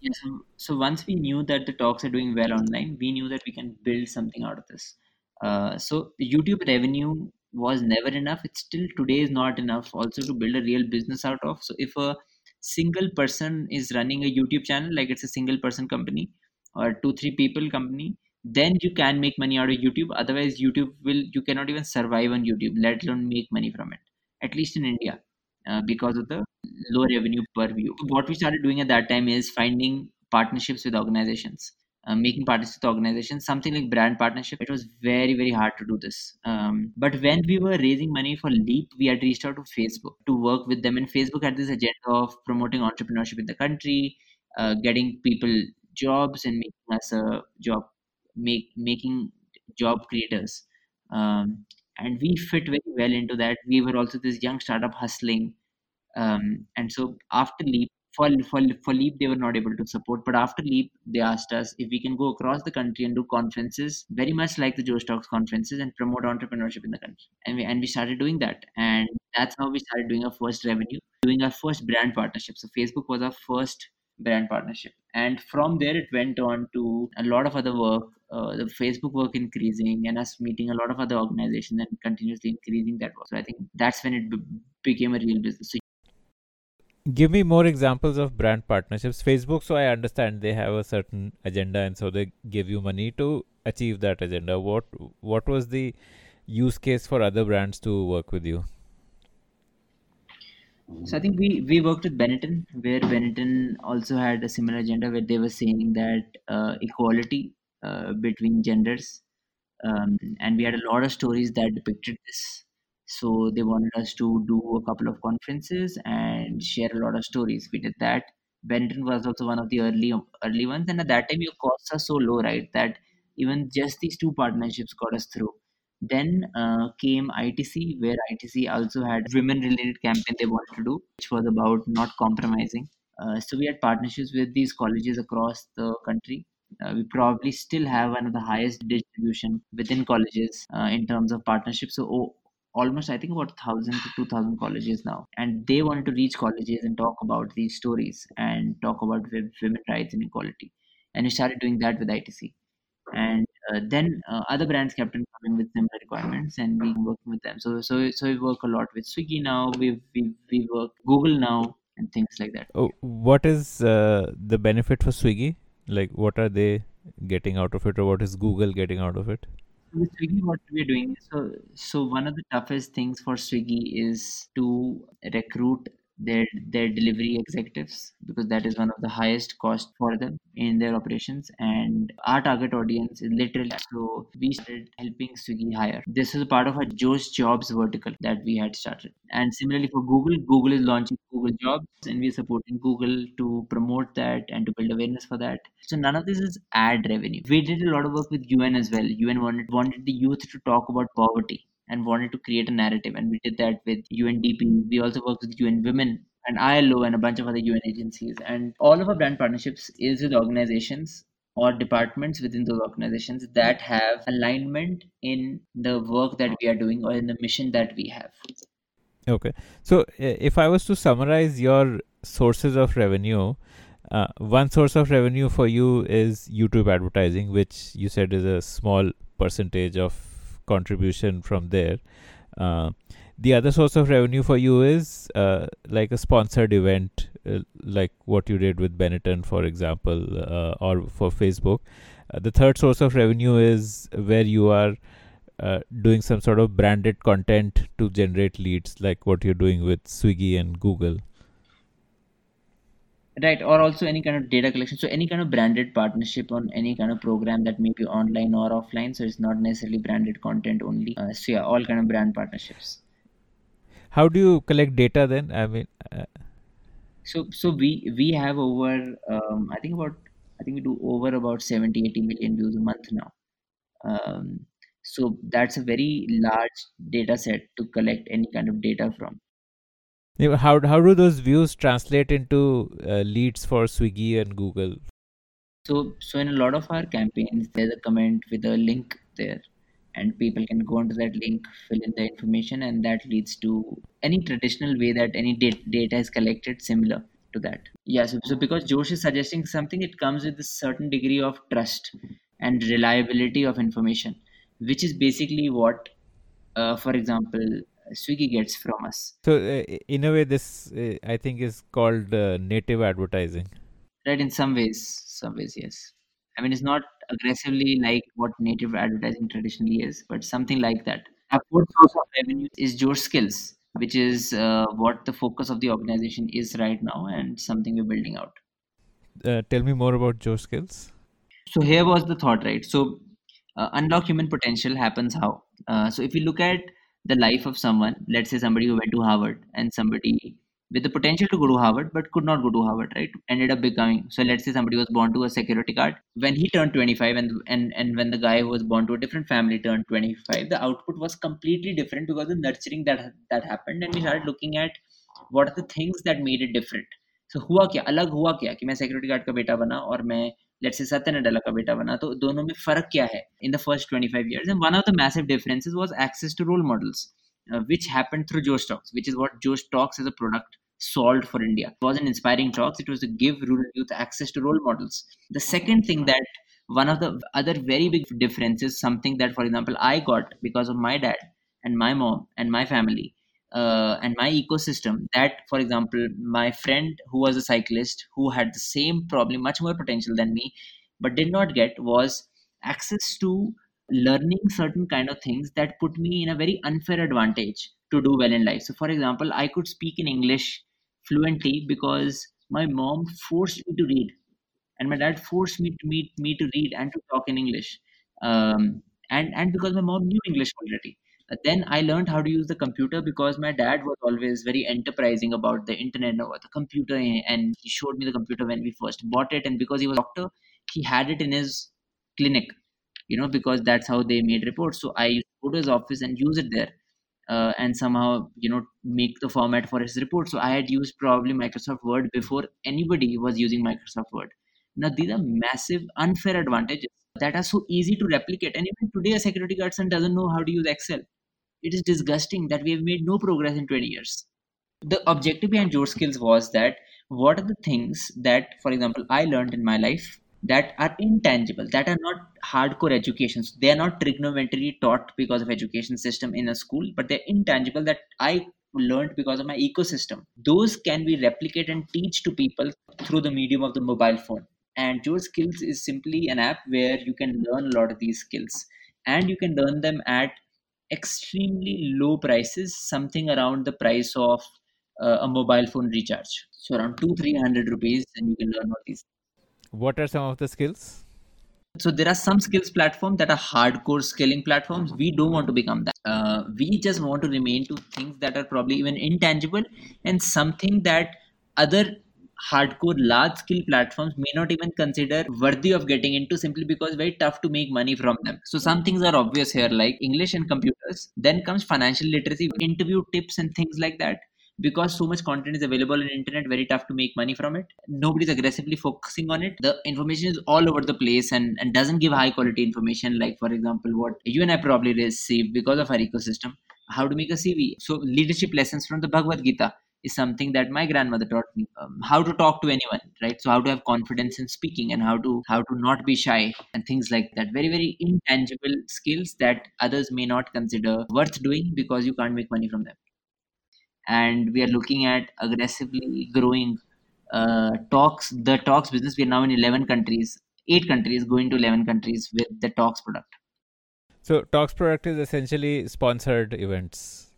Yeah, so, so once we knew that the talks are doing well online, we knew that we can build something out of this. Uh, so YouTube revenue was never enough it still today is not enough also to build a real business out of so if a single person is running a youtube channel like it's a single person company or two three people company then you can make money out of youtube otherwise youtube will you cannot even survive on youtube let alone make money from it at least in india uh, because of the low revenue per view what we started doing at that time is finding partnerships with organizations uh, making partnerships with organizations, something like brand partnership. It was very, very hard to do this. Um, but when we were raising money for Leap, we had reached out to Facebook to work with them. And Facebook had this agenda of promoting entrepreneurship in the country, uh, getting people jobs, and making us a job, make making job creators. Um, and we fit very well into that. We were also this young startup hustling. Um, and so after Leap, for, for, for Leap, they were not able to support. But after Leap, they asked us if we can go across the country and do conferences, very much like the Josh Talks conferences, and promote entrepreneurship in the country. And we, and we started doing that. And that's how we started doing our first revenue, doing our first brand partnership. So Facebook was our first brand partnership. And from there, it went on to a lot of other work, uh, the Facebook work increasing, and us meeting a lot of other organizations and continuously increasing that work. So I think that's when it became a real business. So give me more examples of brand partnerships facebook so i understand they have a certain agenda and so they give you money to achieve that agenda what what was the use case for other brands to work with you so i think we we worked with benetton where benetton also had a similar agenda where they were saying that uh, equality uh, between genders um, and we had a lot of stories that depicted this so they wanted us to do a couple of conferences and share a lot of stories. We did that. Benetton was also one of the early early ones, and at that time your costs are so low, right? That even just these two partnerships got us through. Then uh, came ITC, where ITC also had women-related campaign they wanted to do, which was about not compromising. Uh, so we had partnerships with these colleges across the country. Uh, we probably still have one of the highest distribution within colleges uh, in terms of partnerships. So oh, almost i think about 1000 to 2000 colleges now and they wanted to reach colleges and talk about these stories and talk about women rights and equality and we started doing that with itc and uh, then uh, other brands kept on coming with similar requirements and we working with them. So so so we work a lot with swiggy now we we, we work google now and things like that. Oh, what is uh, the benefit for swiggy? Like what are they getting out of it or what is google getting out of it? With Swiggy, what we're doing so so one of the toughest things for Swiggy is to recruit their their delivery executives because that is one of the highest cost for them in their operations. And our target audience is literally so we started helping swiggy hire. This is part of our josh jobs vertical that we had started. And similarly for google google is launching google jobs and we're supporting google to promote that and to build awareness for that. So none of this is ad revenue. We did a lot of work with un as well. Un wanted wanted the youth to talk about poverty and wanted to create a narrative. And we did that with UNDP. We also worked with UN Women and ILO and a bunch of other UN agencies. And all of our brand partnerships is with organizations or departments within those organizations that have alignment in the work that we are doing or in the mission that we have. Okay. So if I was to summarize your sources of revenue, uh, one source of revenue for you is YouTube advertising, which you said is a small percentage of contribution from there. Uh, the other source of revenue for you is uh, like a sponsored event, uh, like what you did with Benetton, for example, uh, or for Facebook. Uh, the third source of revenue is where you are uh, doing some sort of branded content to generate leads, like what you're doing with Swiggy and Google right or also any kind of data collection. So any kind of branded partnership on any kind of program that may be online or offline so it's not necessarily branded content only. Uh, so yeah all kind of brand partnerships. How do you collect data then? I mean uh... so so we we have over um, i think about i think we do over about 70 80 million views a month now. Um, so that's a very large data set to collect any kind of data from how how do those views translate into uh, leads for Swiggy and Google? So so in a lot of our campaigns, there's a comment with a link there, and people can go onto that link, fill in the information, and that leads to any traditional way that any data, is collected similar to that. Yeah. So, so because Josh is suggesting something, it comes with a certain degree of trust and reliability of information, which is basically what, uh, for example, Swiggy gets from us. So, uh, in a way, this uh, I think is called uh, native advertising. Right. In some ways, some ways, yes. I mean, it's not aggressively like what native advertising traditionally is, but something like that. A fourth source of revenue is Josh Skills, which is uh, what the focus of the organization is right now, and something we're building out. Uh, tell me more about Josh Skills. So here was the thought, right? So uh, unlock human potential happens how? so if you look at the life of someone let's say somebody who went to harvard and somebody with the potential to go to harvard but could not go to harvard right ended up becoming so let's say somebody was born to a security guard when he turned 25 and and and when the guy who was born to a different family turned 25 the output was completely different because the nurturing that that happened and we started looking at what are the things that made it different so हुआ क्या अलग हुआ क्या कि मैं security guard का बेटा बना और मैं let's say Satya Nadella ka beta bana to dono mein farak kya hai in the first 25 years? And one of the massive differences was access to role models uh, which happened through Josh Talks which is what Josh Talks as a product solved for India. It was an inspiring talks. It was to give rural youth access to role models. The second thing that one of the other very big differences something that for example I got because of my dad and my mom and my family uh, and my ecosystem that for example my friend who was a cyclist who had the same problem much more potential than me but did not get was access to learning certain kind of things that put me in a very unfair advantage to do well in life. So for example i could speak in english fluently because my mom forced me to read and my dad forced me to meet me to read and to talk in english um, and and because my mom knew english already then I learned how to use the computer because my dad was always very enterprising about the internet about the computer, and he showed me the computer when we first bought it. And because he was a doctor, he had it in his clinic, you know, because that's how they made reports. So I used go to his office and use it there. Uh, and somehow you know make the format for his report so i had used probably microsoft word before anybody was using microsoft word now these are massive unfair advantages that are so easy to replicate and even today a security guard doesn't know how to use excel it is disgusting that we have made no progress in 20 years. The objective behind your Skills was that what are the things that, for example, I learned in my life that are intangible, that are not hardcore educations. They are not trigonometry taught because of education system in a school, but they're intangible that I learned because of my ecosystem. Those can be replicated and teach to people through the medium of the mobile phone. And your Skills is simply an app where you can learn a lot of these skills and you can learn them at extremely low prices, something around the price of uh, a mobile phone recharge. So around two three hundred rupees, and you can learn all these. What are some of the skills? So there are some skills platforms that are hardcore scaling platforms. We don't want to become that. Uh, we just want to remain to things that are probably even intangible and something that other hardcore large skill platforms may not even consider worthy of getting into simply because very tough to make money from them. So some things are obvious here like english and computers then comes financial literacy interview tips and things like that. Because so much content is available on internet very tough to make money from it. Nobody's aggressively focusing on it. The information is all over the place and, and doesn't give high quality information like for example what you and i probably receive because of our ecosystem. How to make a cv so leadership lessons from the bhagavad gita is something that my grandmother taught me um, how to talk to anyone right? So how to have confidence in speaking and how to how to not be shy and things like that. Very very intangible skills that others may not consider worth doing because you can't make money from them. And we are looking at aggressively growing uh, talks the talks business. We are now in 11 countries 8 countries going to 11 countries with the talks product. So talks product is essentially sponsored events.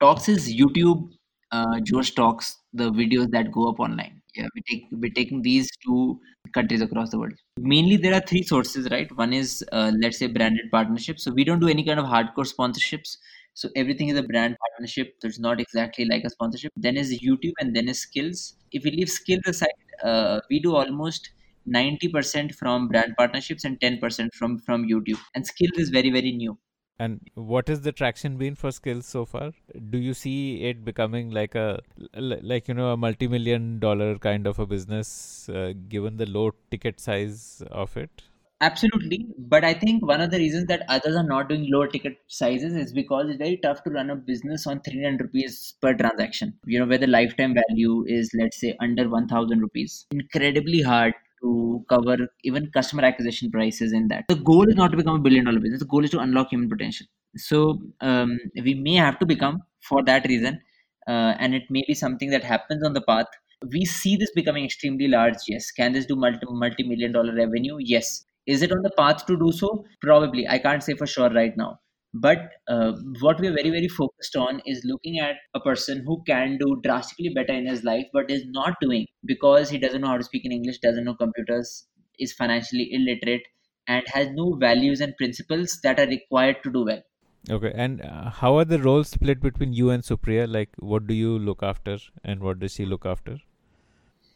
Talks is youtube uh, Josh talks, the videos that go up online. Yeah, we take we're taking these two countries across the world. Mainly, there are three sources, right? One is uh, let's say branded partnerships. So we don't do any kind of hardcore sponsorships. So everything is a brand partnership. So it's not exactly like a sponsorship. Then is YouTube, and then is skills. If we leave skills aside, uh, we do almost 90% from brand partnerships and 10% from from YouTube. And skills is very very new and what is the traction been for skills so far? Do you see it becoming like a like you know a multi-million dollar kind of a business uh, given the low ticket size of it? Absolutely, but I think one of the reasons that others are not doing lower ticket sizes is because it's very tough to run a business on 300 rupees per transaction. You know, where the lifetime value is, let's say, under 1000 rupees. Incredibly hard to cover even customer acquisition prices in that. The goal is not to become a billion dollar business. The goal is to unlock human potential. So um, we may have to become for that reason, uh, and it may be something that happens on the path. We see this becoming extremely large. Yes, can this do multi million dollar revenue? Yes. Is it on the path to do so? Probably. I can't say for sure right now but uh, what we're very very focused on is looking at a person who can do drastically better in his life but is not doing because he doesn't know how to speak in english doesn't know computers is financially illiterate and has no values and principles that are required to do well. Okay and uh, how are the roles split between you and supriya? Like what do you look after and what does she look after?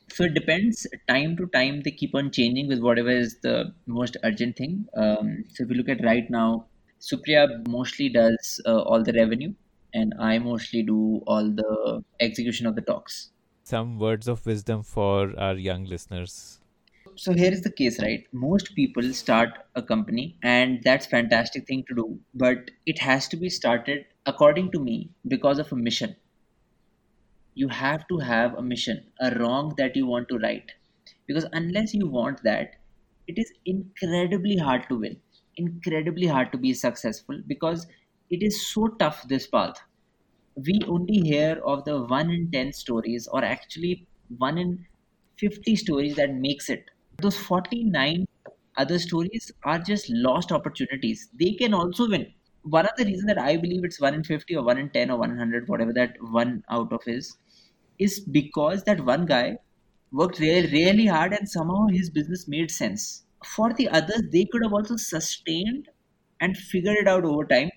So it depends. Time to time they keep on changing with whatever is the most urgent thing. Um, so if you look at right now Supriya mostly does uh, all the revenue, and I mostly do all the execution of the talks. Some words of wisdom for our young listeners. So here is the case, right? Most people start a company, and that's fantastic thing to do, but it has to be started according to me because of a mission. You have to have a mission, a wrong that you want to right, because unless you want that, it is incredibly hard to win incredibly hard to be successful because it is so tough this path. We only hear of the 1 in 10 stories or actually 1 in 50 stories that makes it. Those 49 other stories are just lost opportunities. They can also win. One of the reasons that i believe it's 1 in 50 or 1 in 10 or 100 whatever that one out of is is because that one guy worked really really hard and somehow his business made sense for the others they could have also sustained and figured it out over time.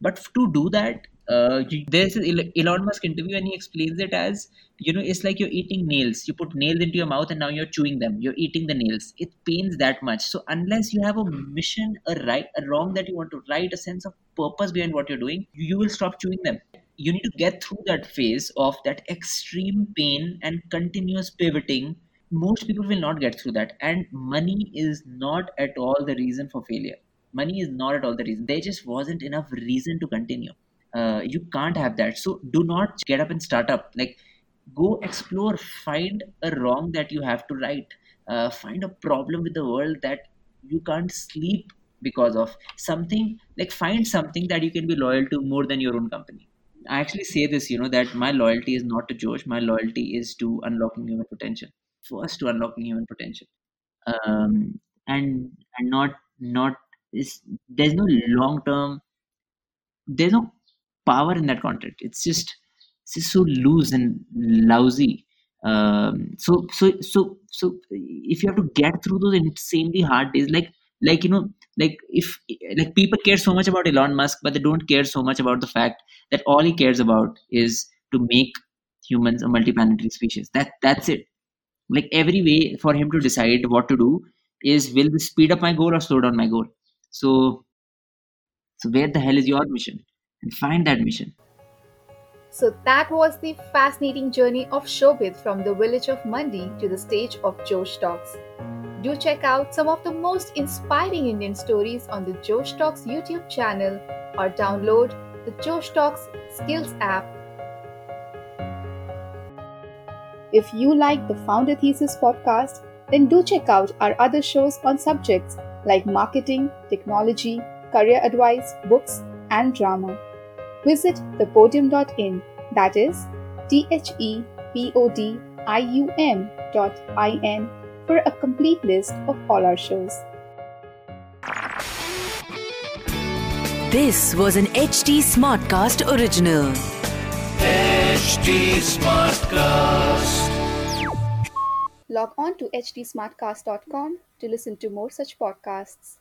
But to do that uh, there's an Elon Musk interview and he explains it as you know it's like you're eating nails. You put nails into your mouth and now you're chewing them. You're eating the nails. It pains that much. So unless you have a mission a right a wrong that you want to right a sense of purpose behind what you're doing you will stop chewing them. You need to get through that phase of that extreme pain and continuous pivoting most people will not get through that. And money is not at all the reason for failure. Money is not at all the reason. There just wasn't enough reason to continue. Uh, you can't have that. So do not get up and start up. Like go explore. Find a wrong that you have to right. Uh, find a problem with the world that you can't sleep because of. Something like find something that you can be loyal to more than your own company. I actually say this you know that my loyalty is not to josh. My loyalty is to unlocking human potential first to unlocking human potential. Um, and and not not is there's no long term there's no power in that content. It's just it's so loose and lousy. Um, so so so so if you have to get through those insanely hard days like like you know like if like people care so much about elon musk but they don't care so much about the fact that all he cares about is to make humans a multiplanetary species. That that's it like every way for him to decide what to do is will this speed up my goal or slow down my goal so so where the hell is your mission and find that mission So that was the fascinating journey of Shobhit from the village of Mandi to the stage of Josh Talks. Do check out some of the most inspiring Indian stories on the Josh Talks YouTube channel or download the Josh Talks Skills app. If you like the Founder Thesis podcast, then do check out our other shows on subjects like marketing, technology, career advice, books, and drama. Visit thepodium.in, that is T H E P O D I U M dot I N for a complete list of all our shows. This was an HT Smartcast original. HT Smartcast. Log on to htsmartcast.com to listen to more such podcasts.